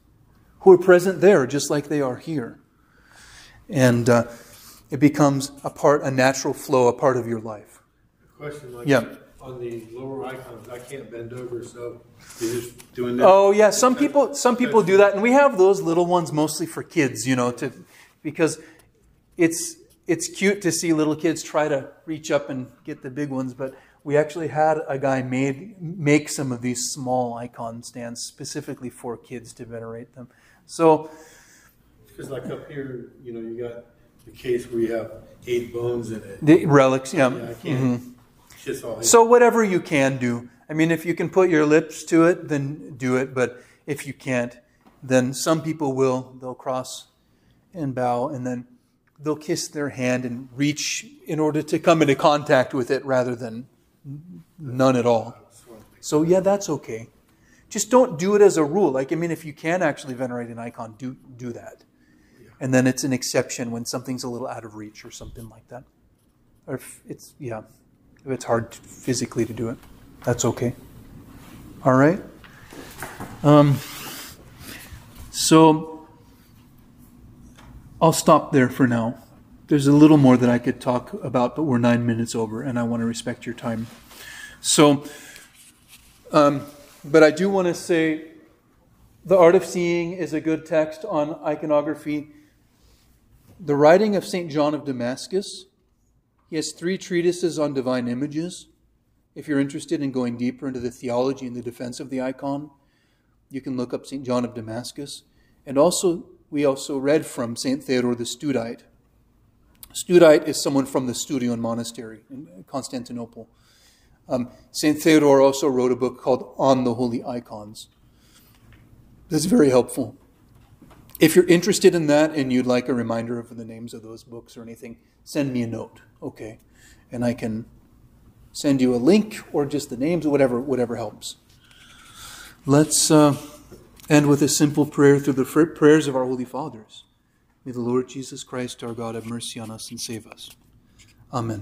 A: who are present there just like they are here. And uh, it becomes a part, a natural flow, a part of your life.
C: Question like
A: Yeah.
C: on the lower icons, I can't bend over, so you're just doing that.
A: Oh yeah, some people some people do that, and we have those little ones mostly for kids, you know, to because it's it's cute to see little kids try to reach up and get the big ones, but we actually had a guy made make some of these small icon stands specifically for kids to venerate them. So
C: Because like up here, you know, you got the case where you have eight bones in it.
A: the relics, yeah.
C: Yeah, I can't mm-hmm. kiss all.
A: So whatever you can do. I mean, if you can put your lips to it, then do it. But if you can't, then some people will. They'll cross and bow, and then they'll kiss their hand and reach in order to come into contact with it, rather than none at all. So yeah, that's okay. Just don't do it as a rule. Like I mean, if you can actually venerate an icon, do do that. And then it's an exception when something's a little out of reach or something like that. Or if it's yeah, if it's hard to, physically to do it, that's okay. All right. Um, so I'll stop there for now. There's a little more that I could talk about, but we're nine minutes over, and I want to respect your time. So, um, but I do want to say the Art of Seeing is a good text on iconography. The writing of St. John of Damascus, he has three treatises on divine images. If you're interested in going deeper into the theology and the defense of the icon, you can look up St. John of Damascus. And also, we also read from St. Theodore the Studite. Studite is someone from the Studion monastery in Constantinople. Um, St. Theodore also wrote a book called On the Holy Icons. That's very helpful. If you're interested in that and you'd like a reminder of the names of those books or anything, send me a note, okay? And I can send you a link or just the names, whatever, whatever helps. Let's uh, end with a simple prayer through the fr- prayers of our Holy Fathers. May the Lord Jesus Christ, our God, have mercy on us and save us. Amen.